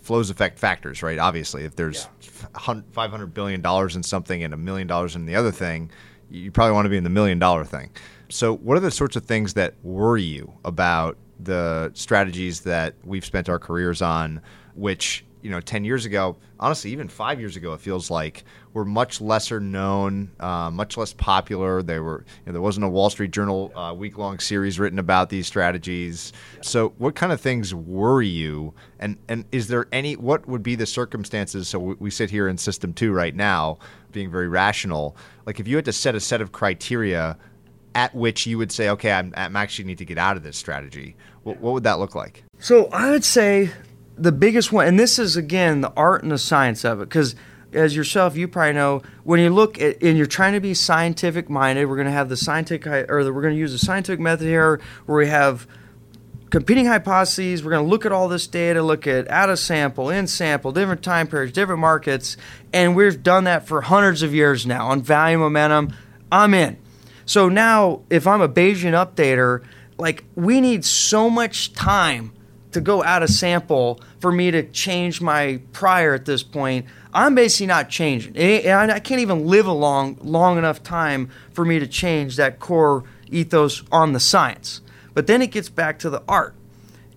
flows affect factors, right? Obviously, if there's yeah. five hundred billion dollars in something and a million dollars in the other thing, you probably want to be in the million dollar thing. So, what are the sorts of things that worry you about the strategies that we've spent our careers on, which you know, 10 years ago, honestly, even five years ago, it feels like were much lesser known, uh, much less popular. They were, you know, there wasn't a Wall Street Journal uh, week long series written about these strategies. So, what kind of things worry you? And, and is there any, what would be the circumstances? So, we, we sit here in system two right now, being very rational. Like, if you had to set a set of criteria at which you would say, okay, I'm, I'm actually need to get out of this strategy, what, what would that look like? So, I would say the biggest one, and this is again the art and the science of it, because as yourself, you probably know when you look at and you're trying to be scientific minded. We're going to have the scientific, or we're going to use the scientific method here, where we have competing hypotheses. We're going to look at all this data, look at out of sample, in sample, different time periods, different markets, and we've done that for hundreds of years now on value momentum. I'm in. So now, if I'm a Bayesian updater, like we need so much time to go out of sample for me to change my prior at this point, I'm basically not changing. And I can't even live a long, long enough time for me to change that core ethos on the science. But then it gets back to the art.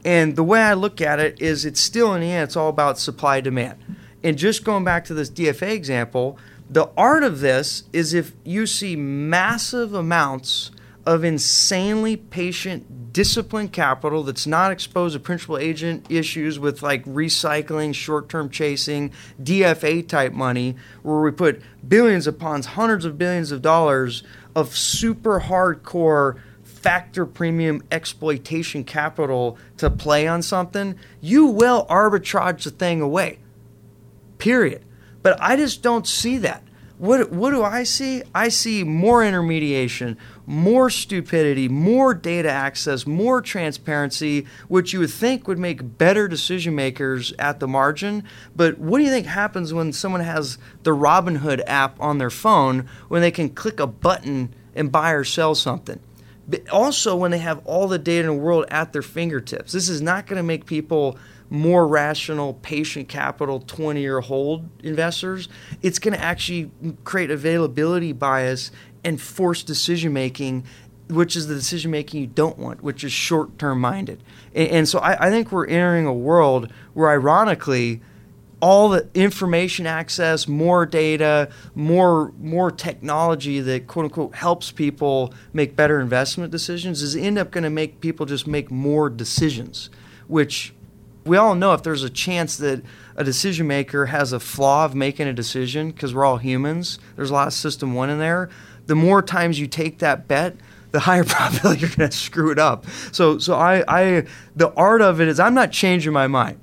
And the way I look at it is it's still in the end, it's all about supply demand. And just going back to this DFA example, the art of this is if you see massive amounts of insanely patient, disciplined capital that's not exposed to principal agent issues with like recycling, short term chasing, DFA type money, where we put billions upon hundreds of billions of dollars of super hardcore factor premium exploitation capital to play on something, you will arbitrage the thing away. Period. But I just don't see that. What, what do I see? I see more intermediation, more stupidity, more data access, more transparency, which you would think would make better decision makers at the margin. But what do you think happens when someone has the Robinhood app on their phone when they can click a button and buy or sell something? But also when they have all the data in the world at their fingertips. This is not going to make people more rational, patient capital, 20 year hold investors. It's going to actually create availability bias and force decision making, which is the decision making you don't want, which is short term minded. And, and, so I, I think we're entering a world where, ironically, all the information access, more data, more more technology that quote unquote helps people make better investment decisions is end up going to make people just make more decisions, which we all know if there's a chance that a decision maker has a flaw of making a decision because we're all humans, there's a lot of system one in there the more times you take that bet, the higher <laughs> probability you're going to screw it up. So, so I, I, the art of it is I'm not changing my mind.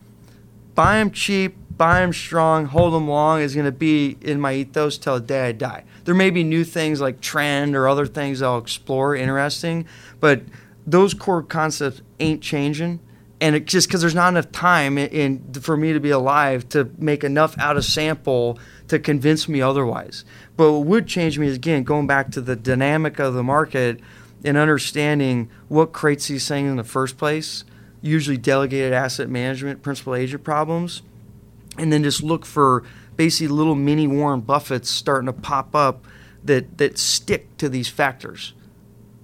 Buy them cheap, buy them strong, hold them long is going to be in my ethos till the day I die. There may be new things like trend or other things I'll explore interesting, but those core concepts ain't changing. And it, just because there's not enough time in, in, for me to be alive to make enough out of sample to convince me otherwise. But what would change me is again going back to the dynamic of the market and understanding what creates these things in the first place. Usually delegated asset management, principal agent problems, and then just look for basically little mini Warren Buffetts starting to pop up that that stick to these factors.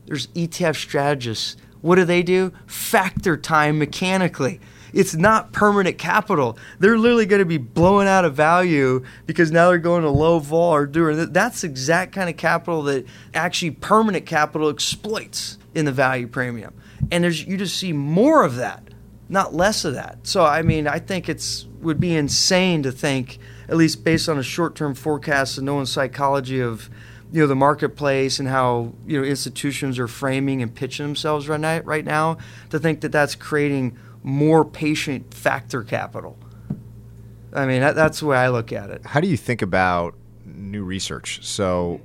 There's ETF strategists. What do they do? Factor time mechanically it's not permanent capital. They're literally going to be blowing out of value because now they're going to low vol or doing that's the exact kind of capital that actually permanent capital exploits in the value premium. And there's you just see more of that, not less of that. So I mean, I think it's would be insane to think, at least based on a short-term forecast and knowing psychology of you know the marketplace and how you know institutions are framing and pitching themselves right now, right now to think that that's creating more patient factor capital. I mean, that, that's the way I look at it. How do you think about new research. So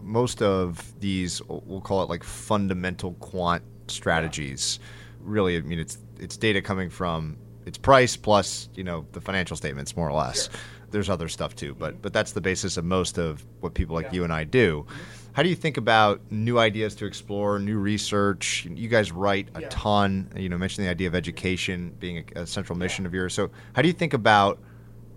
most of these, we'll call it like fundamental quant strategies. Really, I mean, it's it's data coming from its price plus you know the financial statements more or less. Sure. There's other stuff too, but but that's the basis of most of what people like yeah. you and I do. How do you think about new ideas to explore, new research? You guys write a yeah. ton. You know, mentioned the idea of education being a, a central mission yeah. of yours. So, how do you think about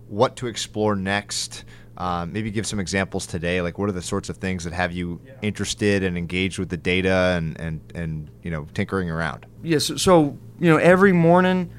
what to explore next? Um, maybe give some examples today. Like, what are the sorts of things that have you yeah. interested and engaged with the data and, and, and you know tinkering around? Yes. So you know, every morning,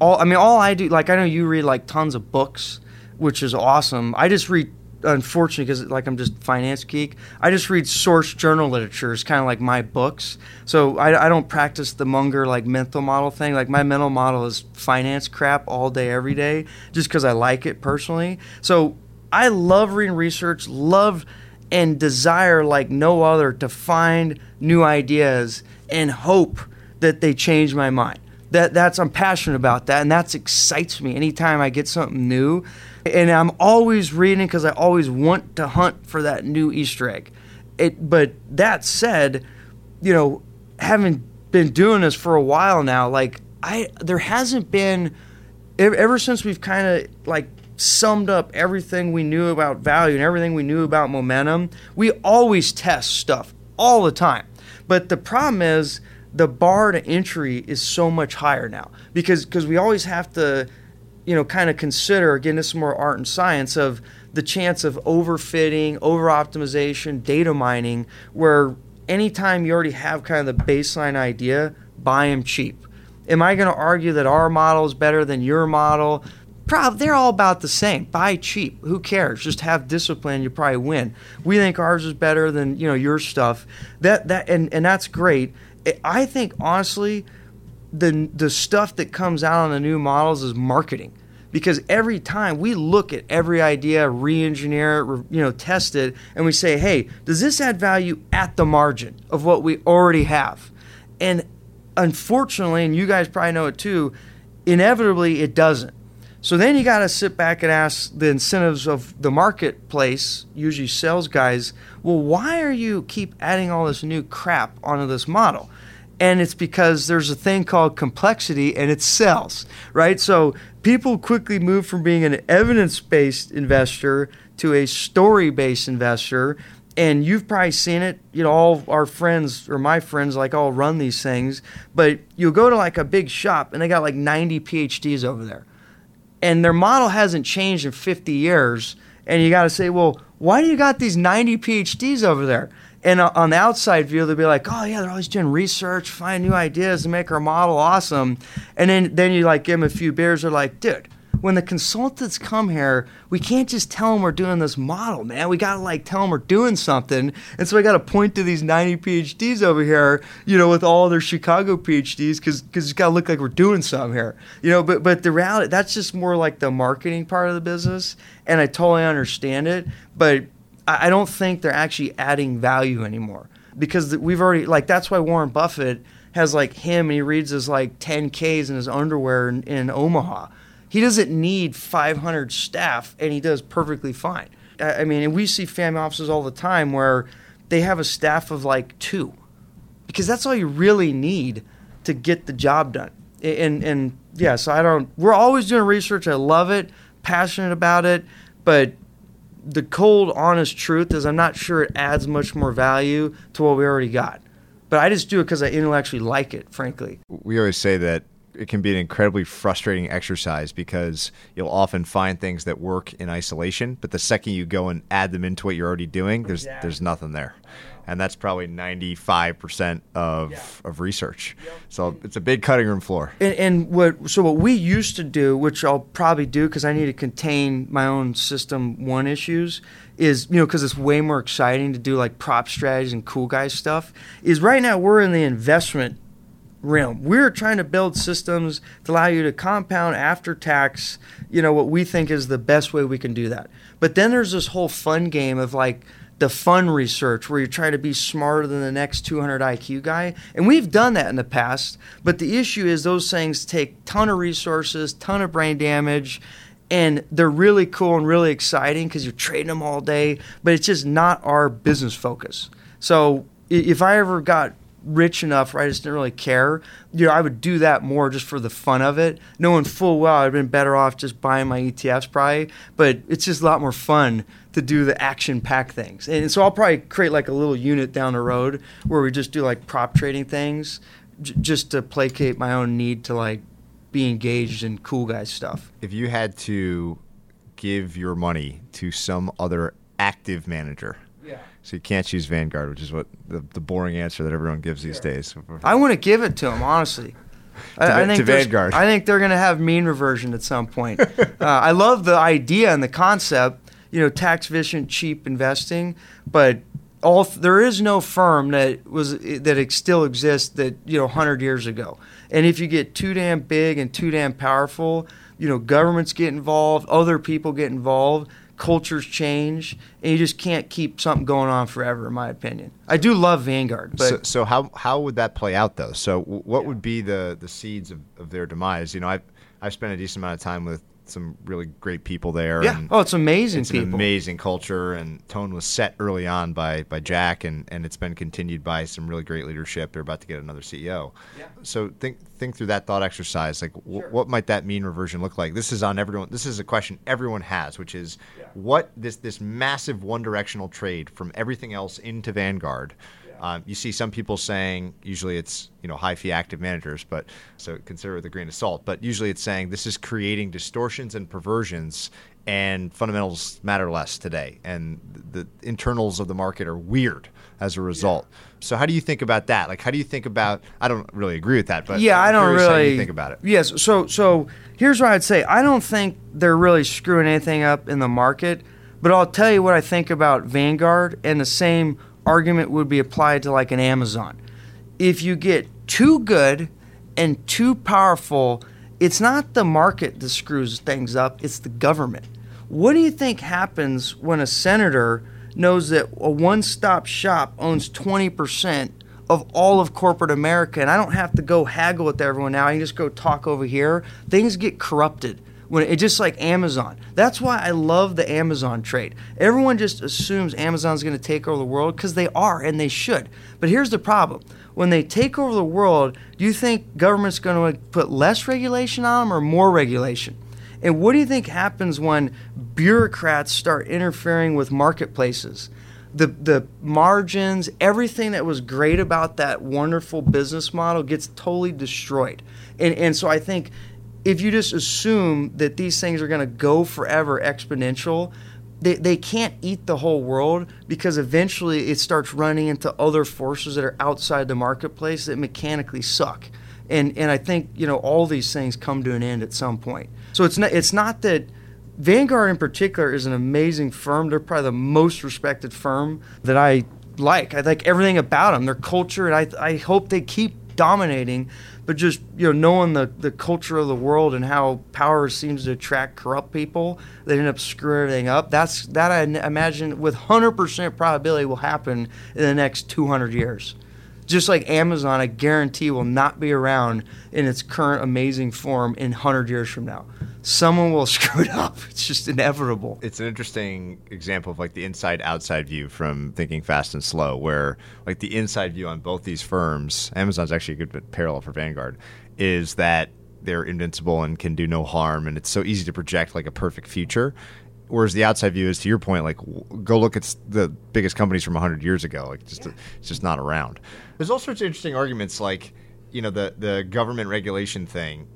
all I mean, all I do, like I know you read like tons of books, which is awesome. I just read unfortunately because like i'm just finance geek i just read source journal literature it's kind of like my books. So I, I don't practice the munger like mental model thing. Like my mental model is finance crap all day every day just because i like it personally. So i love reading research love and desire like no other to find new ideas and hope that they change my mind. That that's i'm passionate about that and that excites me. Anytime i get something new and I'm always reading because I always want to hunt for that new Easter egg. It, but that said, you know, having been doing this for a while now, like I, there hasn't been ever since we've kind of like summed up everything we knew about value and everything we knew about momentum. We always test stuff all the time, but the problem is the bar to entry is so much higher now because because we always have to you know, kind of consider, again, this is more art and science of the chance of overfitting, over optimization, data mining, where anytime you already have kind of the baseline idea, buy them cheap. Am I going to argue that our model is better than your model? Probably, they're all about the same. Buy cheap. Who cares? Just have discipline. You probably win. We think ours is better than you know your stuff. That that and and that's great. I think honestly, the the stuff that comes out on the new models is marketing because every time we look at every idea, re-engineer it, you know, test it, and we say, "Hey, does this add value at the margin of what we already have?" And unfortunately, and you guys probably know it too, inevitably it doesn't. So then you got to sit back and ask the incentives of the marketplace, usually sales guys, well, why are you keep adding all this new crap onto this model? And it's because there's a thing called complexity and it sells, right? So people quickly move from being an evidence based investor to a story based investor. And you've probably seen it, you know, all our friends or my friends like all run these things, but you'll go to like a big shop and they got like 90 PhDs over there. And their model hasn't changed in 50 years. And you got to say, well, why do you got these 90 PhDs over there? And uh, on the outside view, they'll be like, "Oh yeah, they're always doing research, find new ideas to make our model awesome." And then then you like give them a few beers. They're like, "Dude, when the consultants come here, we can't just tell them we're doing this model, man. We gotta like tell them we're doing something. And so I gotta point to these 90 PhDs over here, you know, with all their Chicago PhDs, because because it's gotta look like we're doing something here, you know. But but the reality, that's just more like the marketing part of the business, and I totally understand it, but I don't think they're actually adding value anymore because we've already like that's why Warren Buffett has like him and he reads his like 10Ks in his underwear in, in Omaha. He doesn't need 500 staff and he does perfectly fine. I mean, and we see family offices all the time where they have a staff of like two because that's all you really need to get the job done. And and yeah, so I don't. We're always doing research. I love it, passionate about it, but the cold, honest truth is I'm not sure it adds much more value to what we already got. But I just do it because I intellectually like it, frankly. We always say that it can be an incredibly frustrating exercise because you'll often find things that work in isolation, but the second you go and add them into what you're already doing, there's there's nothing there and that's probably 95% of, yeah. of research. Yep. So it's a big cutting room floor. And, and, what so what we used to do, which I'll probably do because I need to contain my own system one issues, is you know because it's way more exciting to do like prop strategies and cool guy stuff. Is right now we're in the investment realm. We're trying to build systems to allow you to compound after tax, you know, what we think is the best way we can do that. But then there's this whole fun game of like the fun research where you're trying to be smarter than the next 200 IQ guy. And we've done that in the past, but the issue is those things take ton of resources, ton of brain damage, and they're really cool and really exciting because you're trading them all day, but it's just not our business focus. So if I ever got rich enough where I just didn't really care, you know, I would do that more just for the fun of it, knowing full well I'd been better off just buying my ETFs probably. But it's just a lot more fun to do the action pack things. And so I'll probably create like a little unit down the road where we just do like prop trading things j- just to placate my own need to like be engaged in cool guys stuff. If you had to give your money to some other active manager. So you can't choose Vanguard, which is what the, the boring answer that everyone gives these days. <laughs> I want to give it to them, honestly. To Va- to Vanguard. I think they're going to have mean reversion at some point. <laughs> uh, I love the idea and the concept, you know, tax efficient, cheap investing, but all there is no firm that was that still exists that you know 100 years ago. And if you get too damn big and too damn powerful, you know, governments get involved, other people get involved, cultures change, and you just can't keep something going on forever, in my opinion. I do love Vanguard, but so, so how how would that play out though? So what would be the the seeds of, of their demise? You know, I've I've spent a decent amount of time with some really great people there. yeah, and oh, it's amazing it's an people. amazing culture, and tone was set early on by by Jack, and, and it's been continued by some really great leadership. They're about to get another CEO. Yeah. So think think through that thought exercise. Like, wh- what might that mean reversion look like? This is on everyone. This is a question everyone has, which is what this this massive one directional trade from everything else into Vanguard. Um, you see some people saying usually it's you know high fee active managers, but so consider it with a grain of salt. But usually it's saying this is creating distortions and perversions, and fundamentals matter less today, and the internals of the market are weird as a result. So how do you think about that? Like how do you think about? I don't really agree with that, but yeah, I'm I don't curious how really you think about it. Yes, so so here's what I'd say. I don't think they're really screwing anything up in the market, but I'll tell you what I think about Vanguard, and the same argument would be applied to like an Amazon. If you get too good and too powerful, it's not the market that screws things up; it's the government. What do you think happens when a senator knows that a one-stop shop owns 20% of all of corporate America, and I don't have to go haggle with everyone now. I can just go talk over here. Things get corrupted when it just like Amazon. That's why I love the Amazon trade. Everyone just assumes Amazon's going to take over the world because they are, and they should. But here's the problem: when they take over the world, do you think government's going to put less regulation on them or more regulation? And what do you think happens when bureaucrats start interfering with marketplaces? The, the margins, everything that was great about that wonderful business model gets totally destroyed. And, and so I think if you just assume that these things are going to go forever exponential, they, they can't eat the whole world because eventually it starts running into other forces that are outside the marketplace that mechanically suck. And, and I think you know all these things come to an end at some point. So it's not it's not that Vanguard in particular is an amazing firm. They're probably the most respected firm that I like. I like everything about them, their culture, and I I hope they keep dominating. But just you know, knowing the, the culture of the world and how power seems to attract corrupt people, they end up screwing everything up. That's that I imagine with hundred percent probability will happen in the next two hundred years. Just like Amazon, I guarantee will not be around in its current amazing form in hundred years from now. Someone will <laughs> screw it up. It's just inevitable. it's an interesting example of like the inside outside view from thinking fast and slow where like the inside view on both these firms amazon's actually a good bit parallel for vanguard is that they're invincible and can do no harm and it's so easy to project like a perfect future whereas the outside view is to your point like go look at the biggest companies from 100 years ago like just it's just not around there's all sorts of interesting arguments like you know the the government regulation thing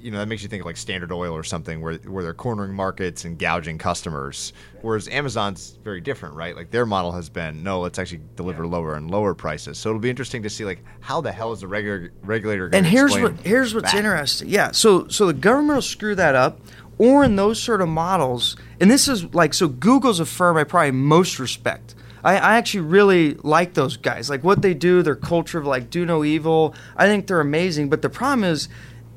you know that makes you think of like Standard Oil or something where where they're cornering markets and gouging customers. Whereas Amazon's very different, right? Like their model has been no, let's actually deliver lower and lower prices. So it'll be interesting to see like how the hell is the regular regulator going And here's what here's what's interesting. Yeah, so so the government will screw that up, or in those sort of models. And this is like so. Google's a firm I probably most respect. I, I actually really like those guys. Like what they do, their culture of like do no evil. I think they're amazing. But the problem is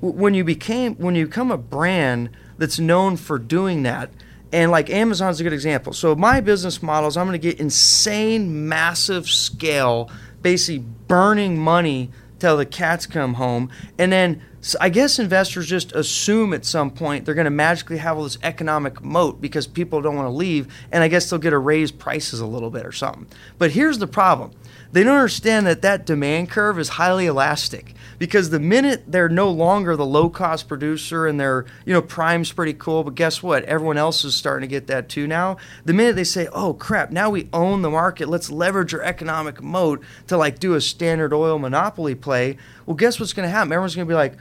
when you became when you become a brand that's known for doing that. And like Amazon's a good example. So my business model is I'm going to get insane, massive scale, basically burning money till the cats come home, and then so I guess investors just assume at some point they're going to magically have all this economic moat because people don't want to leave, and I guess they'll get to raise prices a little bit or something. But here's the problem they don't understand that that demand curve is highly elastic because the minute they're no longer the low cost producer and they're you know prime's pretty cool but guess what? Everyone else is starting to get that too now. The minute they say oh crap now we own the market let's leverage our economic moat to like do a standard oil monopoly play well guess what's going to happen? Everyone's going to be like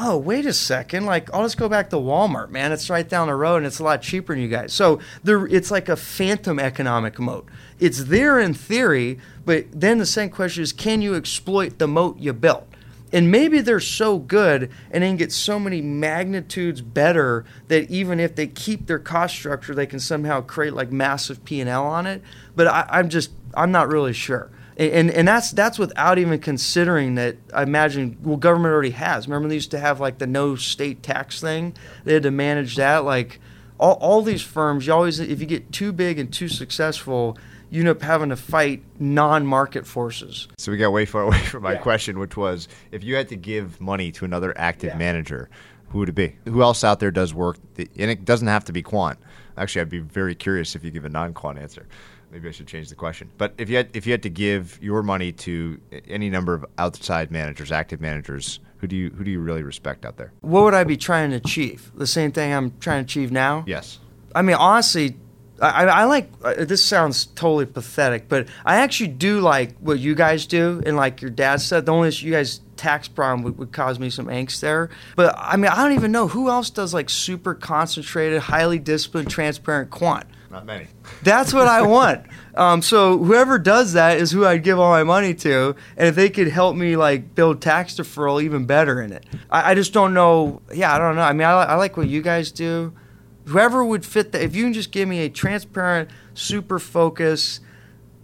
oh, wait a second, like I'll just go back to Walmart, man. It's right down the road and it's a lot cheaper than you guys. So there, it's like a phantom economic moat. It's there in theory, but then the second question is, can you exploit the moat you built? And maybe they're so good and then get so many magnitudes better that even if they keep their cost structure, they can somehow create like massive P and L on it. But I, I'm just, I'm not really sure and and that's that's without even considering that I imagine well government already has. Remember they used to have like the no state tax thing. They had to manage that. Like all, all these firms, you always if you get too big and too successful, you end up having to fight non-market forces. So we got way far <laughs> away from my yeah. question, which was if you had to give money to another active yeah. manager, who would it be? Who else out there does work? That, and it doesn't have to be quant. Actually, I'd be very curious if you give a non-quant answer maybe I should change the question. But if you had if you had to give your money to any number of outside managers, active managers, who do you who do you really respect out there? What would I be trying to achieve? The same thing I'm trying to achieve now. Yes. I mean, honestly, I, I like uh, this. Sounds totally pathetic, but I actually do like what you guys do, and like your dad said. The only you guys tax problem would, would, cause me some angst there. But I mean, I don't even know who else does like super concentrated, highly disciplined, transparent quant. Not many. That's what I want. <laughs> Um, so whoever does that is who I'd give all my money to, and if they could help me like build tax deferral, even better in it. I, I just don't know. Yeah, I don't know. I mean, I, I like what you guys do. Whoever would fit that, if you can just give me a transparent, super focused,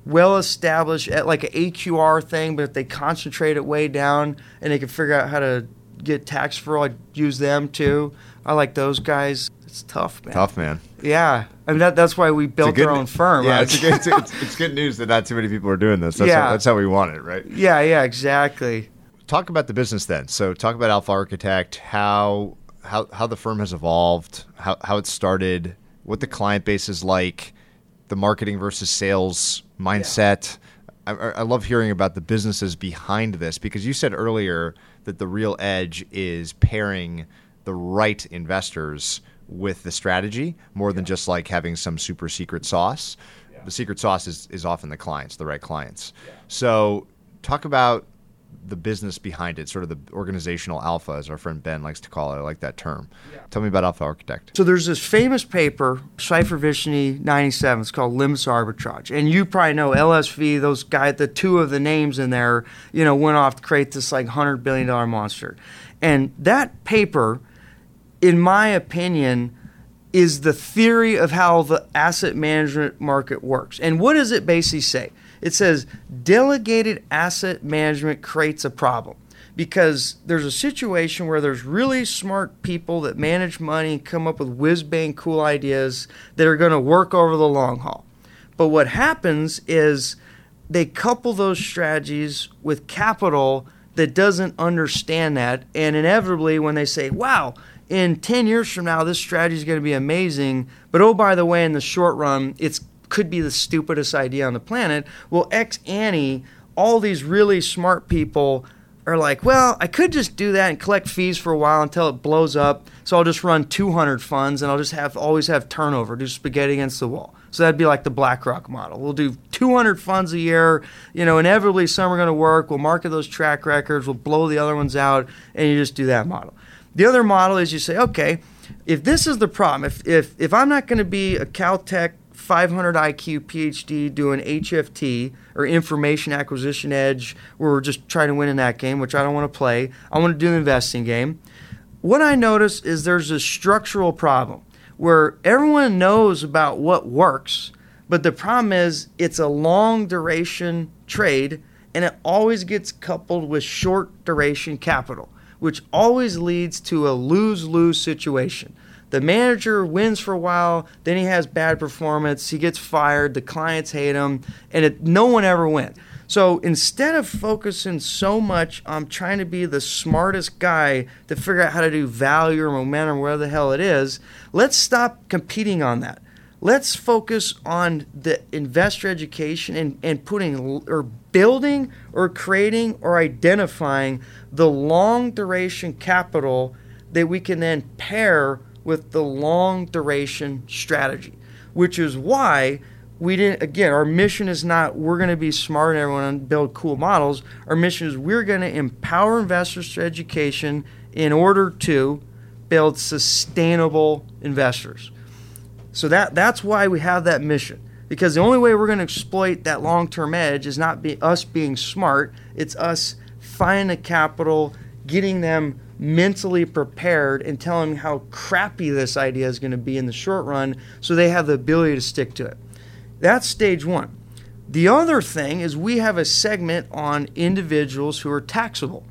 well established, like an AQR thing, but if they concentrate it way down and they can figure out how to get tax deferral, I'd use them too. I like those guys. It's tough, man. Tough, man. Yeah, I mean that, that's why we built our own firm. Yeah, it's, good, it's, it's, good news that not too many people are doing this. That's, yeah. How, that's how we want it, right? Yeah, yeah, exactly. Talk about the business then. So talk about Alpha Architect, how how how the firm has evolved, how how it started, what the client base is like, the marketing versus sales mindset. Yeah. I, I love hearing about the businesses behind this because you said earlier that the real edge is pairing the right investors with the strategy more than just like having some super secret sauce. Yeah. The secret sauce is, is often the clients, the right clients. Yeah. So, talk about the business behind it, sort of the organizational alpha, as our friend Ben likes to call it. I like that term. Yeah. Tell me about Alpha Architect. So there's this famous paper, Shleifer Vishny 97. It's called Limits Arbitrage, and you probably know LSV. Those guys, the two of the names in there, you know, went off to create this like hundred billion dollar monster. And that paper in my opinion, is the theory of how the asset management market works. And what does it basically say? It says delegated asset management creates a problem because there's a situation where there's really smart people that manage money and come up with whiz bang cool ideas that are going to work over the long haul. But what happens is they couple those strategies with capital that doesn't understand that. And inevitably, when they say, wow, in 10 years from now, this strategy is going to be amazing. But oh, by the way, in the short run, it could be the stupidest idea on the planet. Well, ex ante, all these really smart people are like, well, I could just do that and collect fees for a while until it blows up. So I'll just run 200 funds and I'll just have always have turnover, do spaghetti against the wall. So that'd be like the BlackRock model. We'll do 200 funds a year. You know, inevitably some are going to work. We'll market those track records. We'll blow the other ones out, and you just do that model. The other model is you say, okay, if this is the problem, if if, if I'm not going to be a Caltech 500 IQ PhD doing HFT or information acquisition edge, where we're just trying to win in that game, which I don't want to play. I want to do the investing game. What I notice is there's a structural problem where everyone knows about what works, but the problem is it's a long duration trade and it always gets coupled with short duration capital which always leads to a lose lose situation. The manager wins for a while, then he has bad performance, he gets fired, the clients hate him, and it, no one ever wins. So instead of focusing so much on trying to be the smartest guy to figure out how to do value or momentum, whatever the hell it is, let's stop competing on that. Let's focus on the investor education and, and putting or building or creating or identifying the long duration capital that we can then pair with the long duration strategy, which is why we didn't again our mission is not we're going to be smart and everyone and build cool models. Our mission is we're going to empower investors through education in order to build sustainable investors so that that's why we have that mission because the only way we're going to exploit that long-term edge is not be us being smart it's us finding the capital getting them mentally prepared and telling them how crappy this idea is going to be in the short run so they have the ability to stick to it that's stage one. The other thing is we have a segment on individuals who are taxable.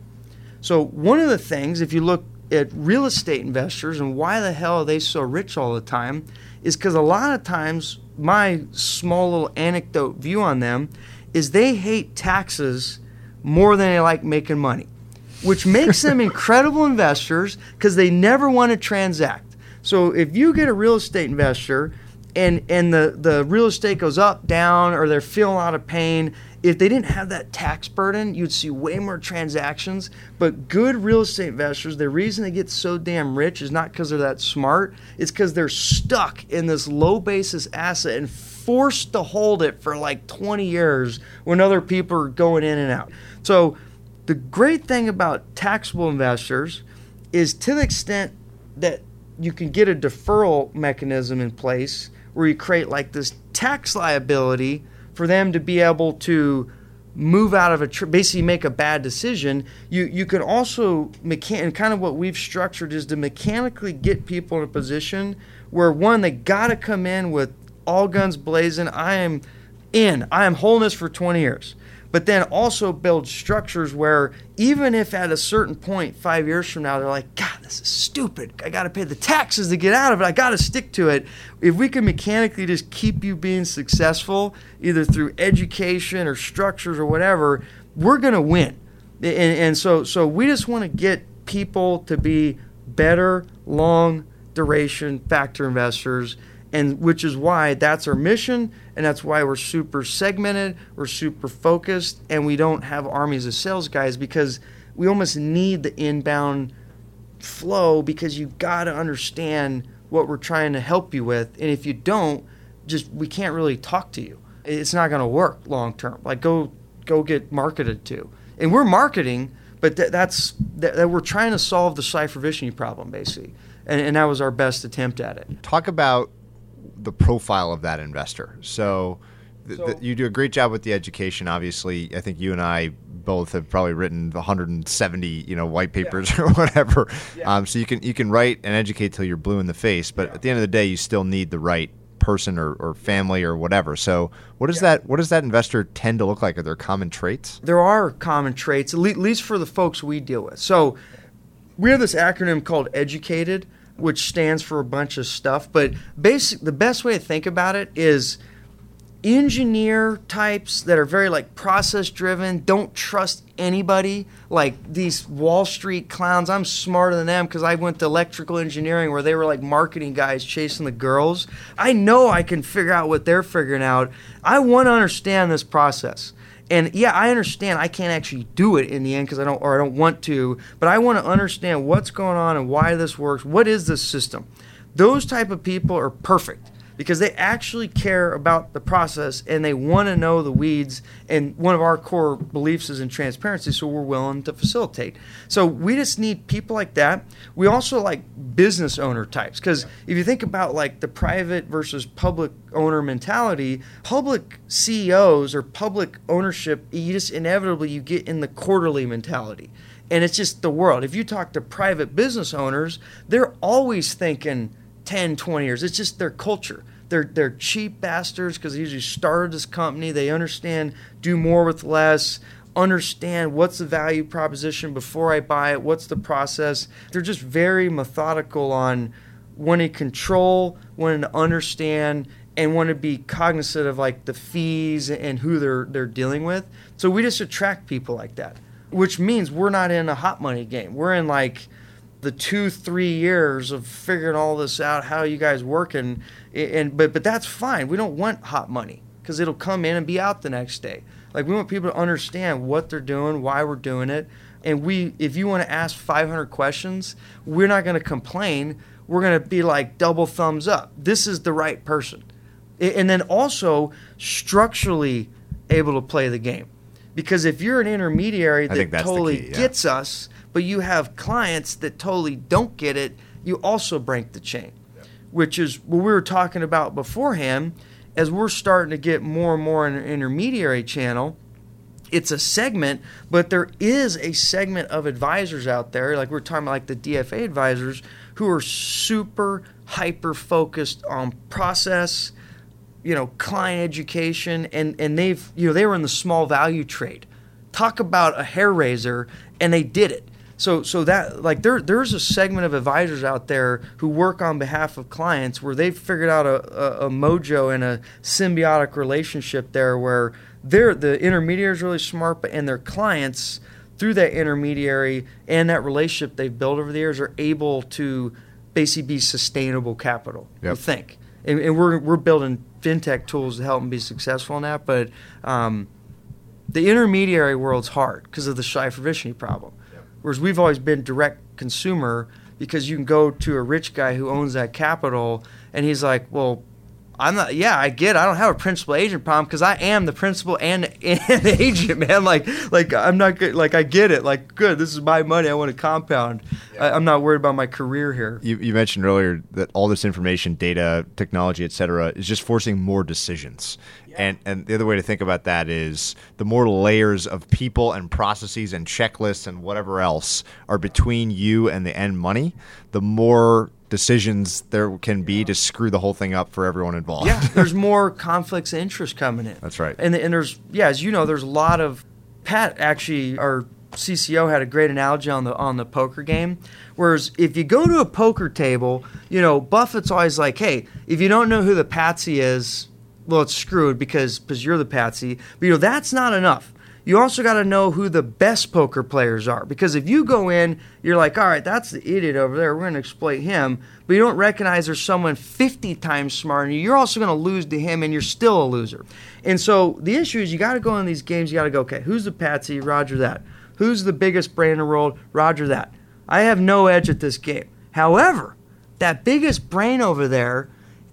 So, one of the things, if you look at real estate investors and why the hell are they so rich all the time, is because a lot of times my small little anecdote view on them is they hate taxes more than they like making money, which makes them <laughs> incredible investors because they never want to transact. So, if you get a real estate investor and and the the real estate goes up down or they're feeling a lot of pain if they didn't have that tax burden you'd see way more transactions. But good real estate investors the reason they get so damn rich is not because they're that smart. It's because they're stuck in this low basis asset and forced to hold it for like 20 years when other people are going in and out. So the great thing about taxable investors is to the extent that you can get a deferral mechanism in place where you create like this tax liability for them to be able to move out of a tr- basically make a bad decision you you can also mechan- and kind of what we've structured is to mechanically get people in a position where one they got to come in with all guns blazing. I am in. I am holding this for 20 years but then also build structures where even if at a certain point five years from now they're like god this is stupid. I got to pay the taxes to get out of it. I got to stick to it. If we can mechanically just keep you being successful either through education or structures or whatever we're going to win and, and so so we just want to get people to be better long duration factor investors and which is why that's our mission and that's why we're super segmented we're super focused and we don't have armies of sales guys because we almost need the inbound flow because you got to understand what we're trying to help you with and if you don't just we can't really talk to you. It's not going to work long term like go go get marketed to. And we're marketing but th- that's that, that we're trying to solve the Shleifer Vishny problem basically. And, and that was our best attempt at it. Talk about the profile of that investor. So, th- So- th- you do a great job with the education. Obviously, I think you and I both have probably written 170 you know white papers <laughs> or whatever. Um, so you can you can write and educate till you're blue in the face, but at the end of the day, you still need the right person or, or family or whatever. So what does that what does that investor tend to look like? Are there common traits? there are common traits, at least for the folks we deal with. So we have this acronym called EDUCATED, which stands for a bunch of stuff. But basic, the best way to think about it is engineer types that are very like process driven, don't trust anybody. Like these Wall Street clowns, I'm smarter than them because I went to electrical engineering where they were like marketing guys chasing the girls. I know I can figure out what they're figuring out. I want to understand this process. And yeah, I understand I can't actually do it in the end because I don't or I don't want to, but I want to understand what's going on and why this works. What is this system? Those type of people are perfect because they actually care about the process and they want to know the weeds. And one of our core beliefs is in transparency, so we're willing to facilitate. So we just need people like that. We also like business owner types because if you think about like the private versus public owner mentality, public CEOs or public ownership, you just inevitably you get in the quarterly mentality. And it's just the world. If you talk to private business owners, they're always thinking 10, 20 years. It's just their culture. They're, they're cheap bastards because they usually started this company. They understand do more with less, understand what's the value proposition before I buy it, what's the process. They're just very methodical on wanting control, wanting to understand, and want to be cognizant of like the fees and who they're they're dealing with. So we just attract people like that, which means we're not in a hot money game. We're in like the two three years of figuring all this out, how you guys work, and and but but that's fine. We don't want hot money because it'll come in and be out the next day. Like we want people to understand what they're doing, why we're doing it, and we if you want to ask 500 questions, we're not going to complain. We're going to be like double thumbs up. This is the right person and then also structurally able to play the game. Because if you're an intermediary that totally key, yeah. gets us, but you have clients that totally don't get it, you also break the chain, which is what we were talking about beforehand. As we're starting to get more and more in an intermediary channel, it's a segment, but there is a segment of advisors out there, like we're talking about, like the DFA advisors, who are super hyper focused on process you know, client education, and and they've you know they were in the small value trade. Talk about a hair raiser, and they did it. So so that like there there's a segment of advisors out there who work on behalf of clients where they've figured out a, a, a mojo and a symbiotic relationship there where they're the intermediary is really smart, but and their clients through that intermediary and that relationship they've built over the years are able to basically be sustainable capital. Yep. You think, and, and we're we're building fintech tools to help them be successful in that. But um, the intermediary world's hard because of the Shleifer Vishny problem. Whereas we've always been direct consumer because you can go to a rich guy who owns that capital and he's like, well, I'm not. Yeah, I get. It. I don't have a principal agent problem because I am the principal and, and <laughs> agent, man. Like, like I'm not good. Like, I get it. Like, good. This is my money. I want to compound. Yeah. I, am not worried about my career here. You, you, mentioned earlier that all this information, data, technology, et cetera, is just forcing more decisions. Yeah. And and the other way to think about that is the more layers of people and processes and checklists and whatever else are between you and the end money, the more decisions there can be to screw the whole thing up for everyone involved. Yeah, <laughs> there's more conflicts of interest coming in. That's right. And, and there's yeah, as you know, there's a lot of Pat actually our CCO had a great analogy on the on the poker game. Whereas if you go to a poker table, you know Buffett's always like, "Hey, if you don't know who the patsy is, well, it's screwed because because you're the patsy." But you know that's not enough you also got to know who the best poker players are. Because if you go in, you're like, all right, that's the idiot over there. We're going to exploit him. But you don't recognize there's someone 50 times smarter than you. You're also going to lose to him, and you're still a loser. And so the issue is you got to go in these games, you got to go, okay, who's the patsy? Roger that. Who's the biggest brain in the world? Roger that. I have no edge at this game. However, that biggest brain over there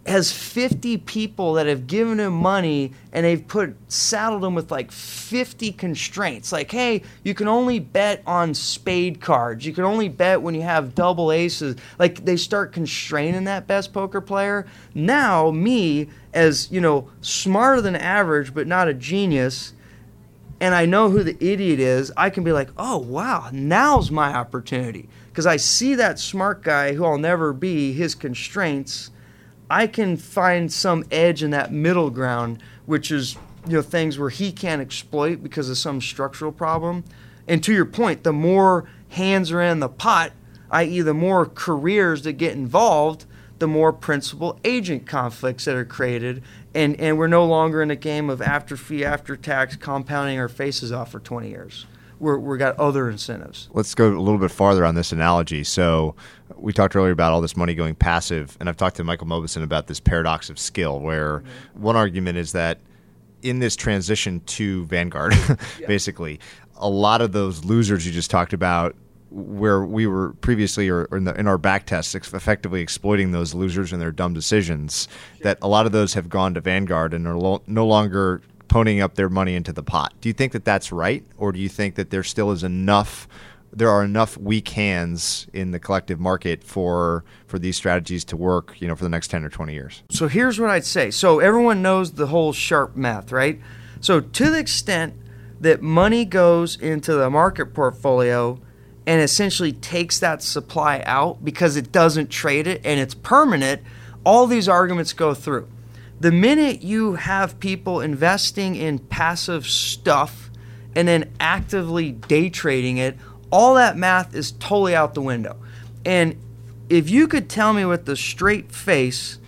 has 50 people that have given him money and they've put saddled him with like 50 constraints. Like hey you can only bet on spade cards. You can only bet when you have double aces. Like they start constraining that best poker player. Now me as you know smarter than average but not a genius and I know who the idiot is I can be like oh wow now's my opportunity. Because I see that smart guy who I'll never be his constraints I can find some edge in that middle ground, which is you know things where he can't exploit because of some structural problem. And to your point, the more hands are in the pot, i.e., the more careers that get involved, the more principal agent conflicts that are created. And, and we're no longer in a game of after fee, after tax, compounding our faces off for 20 years we're, we got other incentives. Let's go a little bit farther on this analogy. So we talked earlier about all this money going passive, and I've talked to Michael Mauboussin about this paradox of skill, where mm-hmm. one argument is that in this transition to Vanguard, <laughs> yeah. basically, a lot of those losers you just talked about where we were previously or, in, the, in, our back tests effectively exploiting those losers and their dumb decisions that a lot of those have gone to vanguard and are lo- no longer ponying up their money into the pot. Do you think that that's right, or do you think that there still is enough? There are enough weak hands in the collective market for for these strategies to work, you know, for the next ten or twenty years. So here's what I'd say. So everyone knows the whole Sharpe math, right? So to the extent that money goes into the market portfolio and essentially takes that supply out because it doesn't trade it and it's permanent, all these arguments go through the minute you have people investing in passive stuff and then actively day trading it, all that math is totally out the window. And if you could tell me with a straight face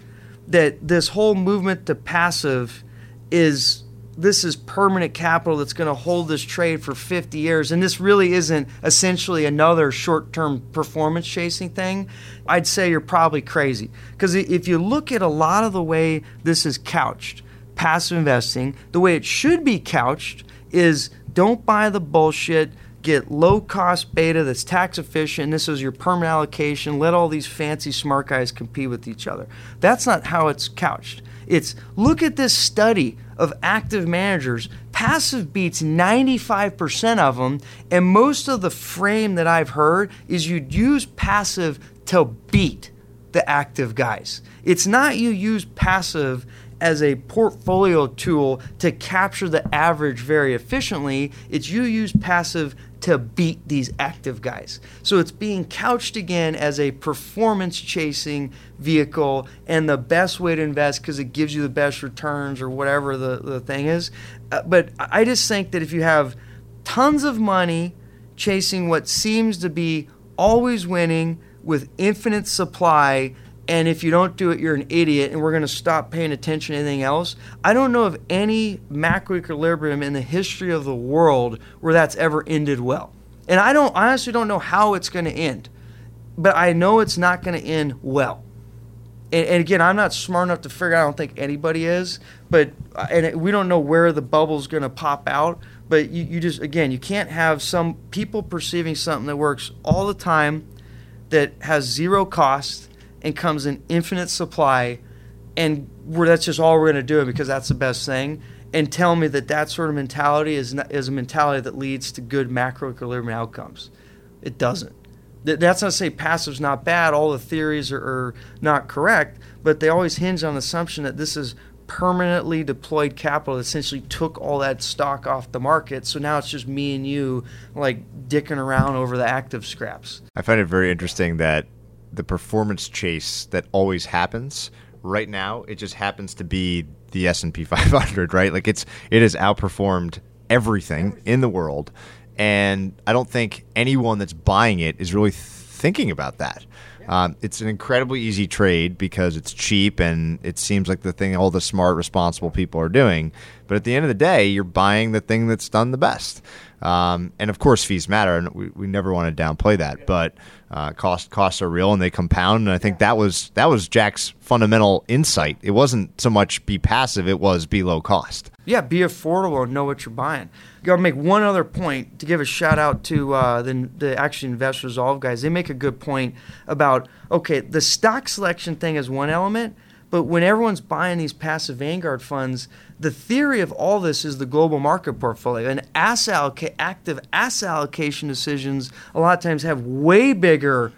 that this whole movement to passive is this is permanent capital that's going to hold this trade for 50 years and this really isn't essentially another short-term performance chasing thing i'd say you're probably crazy because if you look at a lot of the way this is couched passive investing the way it should be couched is don't buy the bullshit get low cost beta that's tax efficient. This is your permanent allocation. Let all these fancy smart guys compete with each other. That's not how it's couched. It's look at this study of active managers. Passive beats 95% of them, and most of the frame that I've heard is you'd use passive to beat the active guys. It's not you use passive as a portfolio tool to capture the average very efficiently. It's you use passive to beat these active guys. So it's being couched again as a performance chasing vehicle and the best way to invest because it gives you the best returns or whatever the, the thing is. Uh, but I just think that if you have tons of money chasing what seems to be always winning with infinite supply, and if you don't do it, you're an idiot, and we're going to stop paying attention to anything else. I don't know of any macro equilibrium in the history of the world where that's ever ended well. And I don't I honestly don't know how it's going to end, but I know it's not going to end well. And, and, again, I'm not smart enough to figure. I don't think anybody is, but uh, and we don't know where the bubble's going to pop out. But you, you just again, you can't have some people perceiving something that works all the time, that has zero cost and comes in infinite supply, and we're, that's just all we're going to do because that's the best thing. And tell me that that sort of mentality is not, is a mentality that leads to good macro equilibrium outcomes. It doesn't. That's not to say passive's not bad. All the theories are, are not correct, but they always hinge on the assumption that this is permanently deployed capital that essentially took all that stock off the market. So now it's just me and you like dicking around over the active scraps. I find it very interesting that the performance chase that always happens. Right now, it just happens to be the S and P <laughs> 500, right? Like it's it has outperformed everything in the world, and I don't think anyone that's buying it is really thinking about that. Um, it's an incredibly easy trade because it's cheap and it seems like the thing all the smart, responsible people are doing. But at the end of the day, you're buying the thing that's done the best. Um, and of course, fees matter, and we, we never want to downplay that. But uh, cost costs are real and they compound. And I think that was that was Jack's fundamental insight. It wasn't so much be passive; it was be low cost. Yeah, be affordable and know what you're buying. Got to make one other point to give a shout out to uh, the the actually Invest Resolve guys. They make a good point about okay, the stock selection thing is one element, but when everyone's buying these passive Vanguard funds, the theory of all this is the global market portfolio. And asset alloca- active asset allocation decisions a lot of times have way bigger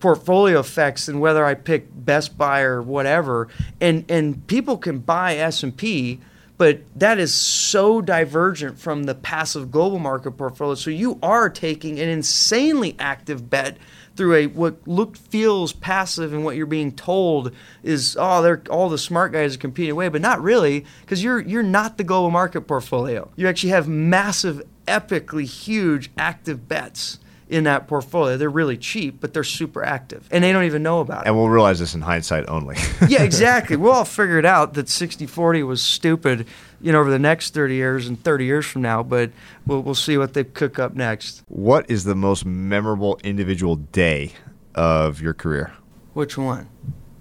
portfolio effects than whether I pick Best Buy or whatever. And and people can buy S and P, but that is so divergent from the passive global market portfolio. So you are taking an insanely active bet through a what looked feels passive and what you're being told is oh they're all the smart guys are competing away but not really because you're you're not the global market portfolio you actually have massive epically huge active bets in that portfolio. They're really cheap, but they're super active, and they don't even know about it. And we'll realize this in hindsight only. yeah, <laughs> exactly. We'll all figure it out that 60-40 was stupid, you know, over the next 30 years and 30 years from now. But we'll we'll see what they cook up next. What is the most memorable individual day of your career? Which one?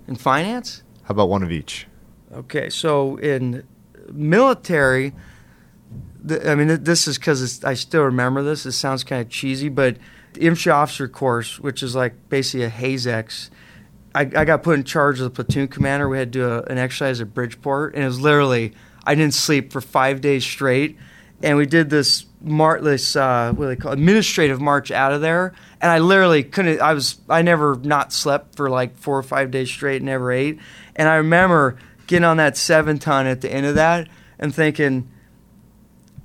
In finance? How about one of each? Okay, so in military. I mean, this is because I still remember this. It sounds kind of cheesy, but the infantry officer course, which is like basically a HAZEX. I, I got put in charge of the platoon commander. We had to do a, an exercise at Bridgeport, and it was literally I didn't sleep for five days straight, and we did this mar- this uh, what do they call it? administrative march out of there, and I literally couldn't. I was I never not slept for like four or five days straight, and never ate, and I remember getting on that seven ton at the end of that and thinking,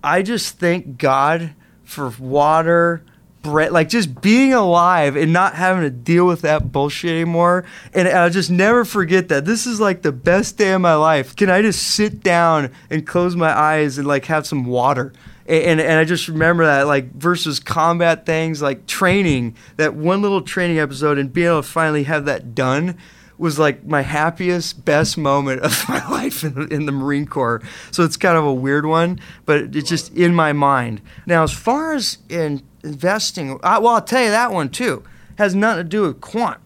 I just thank God for water like just being alive and not having to deal with that bullshit anymore. And I'll just never forget that. This is like the best day of my life. Can I just sit down and close my eyes and like have some water? And, and I just remember that, like, versus combat things, like training, that one little training episode and being able to finally have that done was like my happiest, best moment of <laughs> my life in, in the Marine Corps. So it's kind of a weird one, but it's just in my mind. Now, as far as in investing, I, well, I'll tell you that one too. Has nothing to do with quant.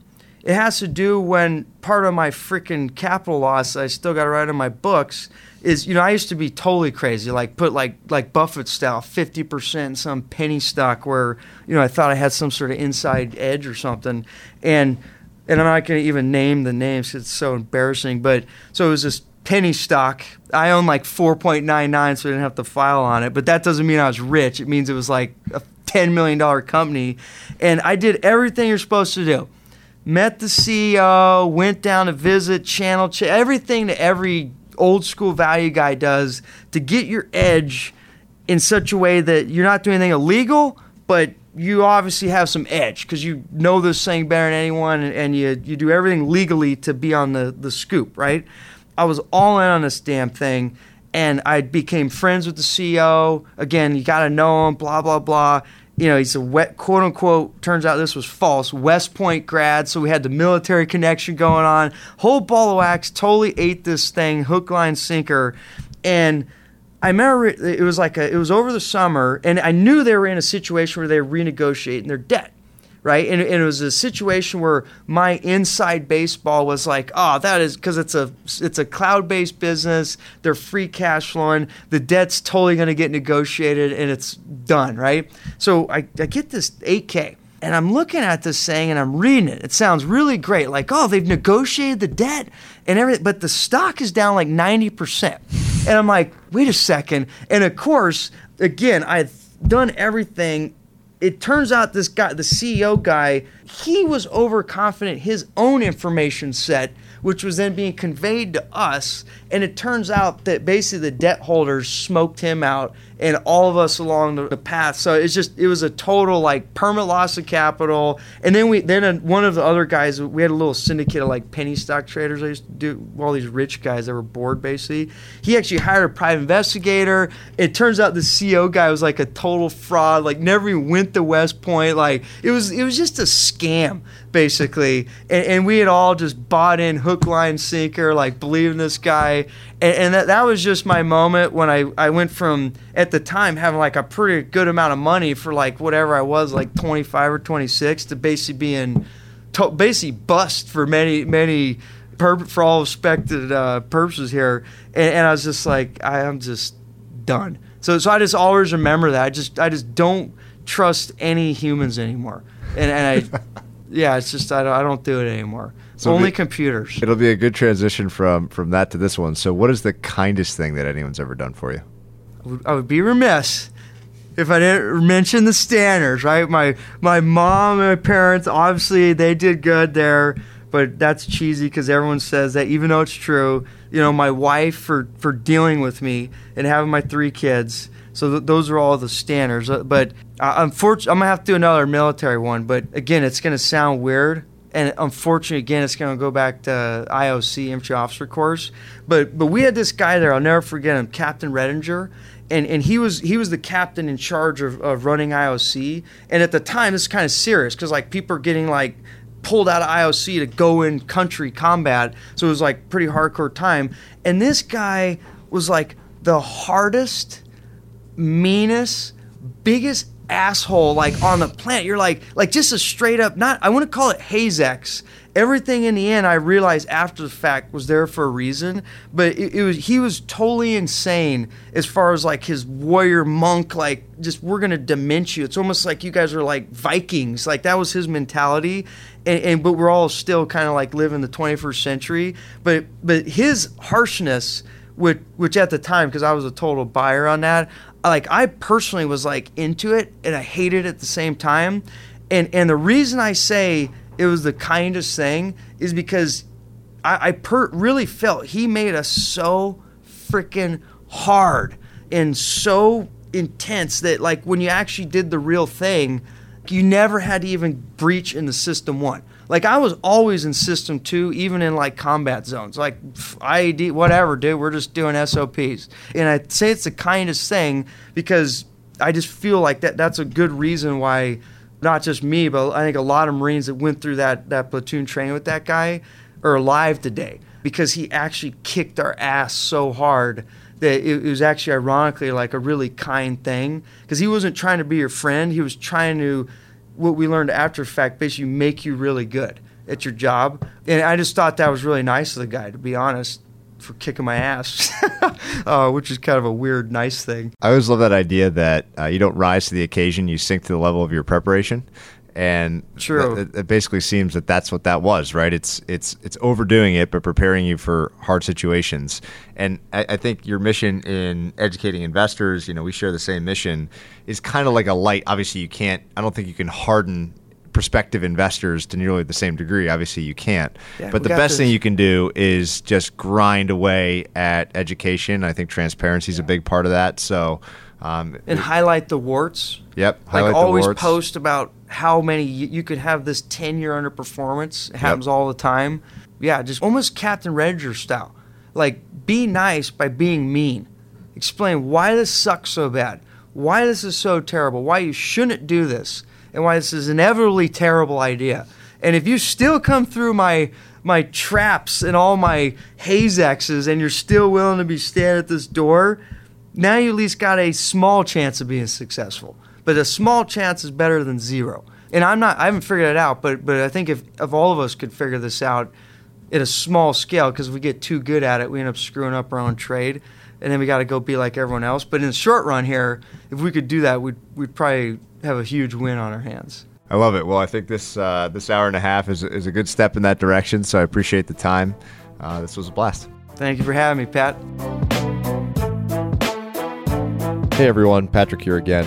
It has to do when part of my freaking capital loss I still got to write in my books is you know I used to be totally crazy like put like like Buffett style 50% in some penny stock where you know I thought I had some sort of inside edge or something and and I'm not going to even name the names it's so embarrassing but so it was this penny stock. I own like 4.99 so I didn't have to file on it but that doesn't mean I was rich. It means it was like a 10 million dollar company. And I did everything you're supposed to do. Met the CEO, went down to visit, channel, ch- everything that every old school value guy does to get your edge in such a way that you're not doing anything illegal, but you obviously have some edge because you know this thing better than anyone and, and, you, you do everything legally to be on the, the scoop, right? I was all in on this damn thing and I became friends with the CEO. Again, you got to know him, blah, blah, blah you know, he's a wet, quote unquote, turns out this was false, West Point grad. So we had the military connection going on. Whole ball of wax, totally ate this thing, hook, line, sinker. And I remember it was like a, it was over the summer, and I knew they were in a situation where they were renegotiating their debt right? And, and, it was a situation where my inside baseball was like, oh, that is because it's a it's a cloud based business. They're free cash flowing. The debt's totally going to get negotiated, and it's done, right? So I, I get this 8K. And I'm looking at this thing and I'm reading it. It sounds really great. Like, oh, they've negotiated the debt and everything, but the stock is down like 90%. And I'm like, wait a second. And of course, again, I've done everything it turns out this guy, the CEO guy, he was overconfident his own information set, which was then being conveyed to us. And it turns out that basically the debt holders smoked him out and all of us along the, the, path. So it's just it was a total like permanent loss of capital. And then we then a, one of the other guys we had a little syndicate of like penny stock traders. I used to do all these rich guys that were bored basically. He actually hired a private investigator. It turns out the CEO guy was like a total fraud. Like never even went to West Point. Like it was it was just a scam basically. And, and we had all just bought in hook, line, sinker, like believing this guy. And, and that, that was just my moment when I, I went from, at the time, having like a pretty good amount of money for like whatever I was, like 25 or 26, to basically being to, basically bust for many, many, for all expected uh, purposes here. And, and I was just like, I am just done. So, so I just always remember that. I just, I just don't trust any humans anymore. And, and I, <laughs> yeah, it's just I don't, I don't do it anymore. So Only be, computers. It'll be a good transition from from that to this one. So, what is the kindest thing that anyone's ever done for you? I would, I would be remiss if I didn't mention the Stanners, right? My my mom and my parents, obviously, they did good there, but that's cheesy because everyone says that, even though it's true. You know, my wife for for dealing with me and having my three kids. So th- those are all the Stanners. Uh, but uh, unfortunately, I'm gonna have to do another military one. But again, it's gonna sound weird and unfortunately, again, it's going to go back to IOC infantry officer course. But but we had this guy there. I'll never forget him, Captain Redinger, and and he was he was the captain in charge of, of running IOC. And at the time, this is kind of serious because like people are getting like pulled out of IOC to go in country combat. So it was like pretty hardcore time. And this guy was like the hardest, meanest, biggest asshole like on the planet. You're like like just a straight up not I want to call it Hazex. Everything in the end I realized after the fact was there for a reason, but it, it, was he was totally insane as far as like his warrior monk like just we're gonna dement you. It's almost like you guys are like Vikings. Like that was his mentality. And, and but we're all still kind of like living the 21st century. But but his harshness which which at the time because I was a total buyer on that like I personally was like into it and I hated it at the same time. And and the reason I say it was the kindest thing is because I, I per- really felt he made us so freaking hard and so intense that like when you actually did the real thing, you never had to even breach in the system one. Like I was always in system two, even in like combat zones. Like IED, whatever, dude. We're just doing SOPs, and I say it's the kindest thing because I just feel like that. That's a good reason why, not just me, but I think a lot of Marines that went through that that platoon training with that guy are alive today because he actually kicked our ass so hard that it, was actually ironically like a really kind thing because he wasn't trying to be your friend. He was trying to, what we learned after fact, basically make you really good at your job. And I just thought that was really nice of the guy, to be honest for kicking my ass, <laughs> uh, which is kind of a weird, nice thing. I always love that idea that uh, you don't rise to the occasion, you sink to the level of your preparation and True. It, it, basically seems that that's what that was, right? It's it's it's overdoing it, but preparing you for hard situations. And I, I, think your mission in educating investors, you know, we share the same mission, is kind of like a light. Obviously, you can't. I don't think you can harden prospective investors to nearly the same degree. Obviously, you can't. Yeah, but the best thing you can do is just grind away at education. I think transparency is a big part of that. So. Um, and it, highlight the warts. Yep. Like always post about how many you could have this 10 year underperformance. It happens yep. all the time. Yeah, just almost Captain Rediger style. Like, be nice by being mean. Explain why this sucks so bad, why this is so terrible, why you shouldn't do this, and why this is inevitably terrible idea. And if you still come through my my traps and all my haze X's and you're still willing to be standing at this door, now you at least got a small chance of being successful. But a small chance is better than zero. And I'm not I haven't figured it out, but but I think if if all of us could figure this out at a small scale, because if we get too good at it, we end up screwing up our own trade, and then we got to go be like everyone else. But in the short run here, if we could do that, we'd we'd probably have a huge win on our hands. I love it. Well, I think this uh, this hour and a half is is a good step in that direction. So I appreciate the time. Uh, this was a blast. Thank you for having me, Pat. Hey everyone, Patrick here again.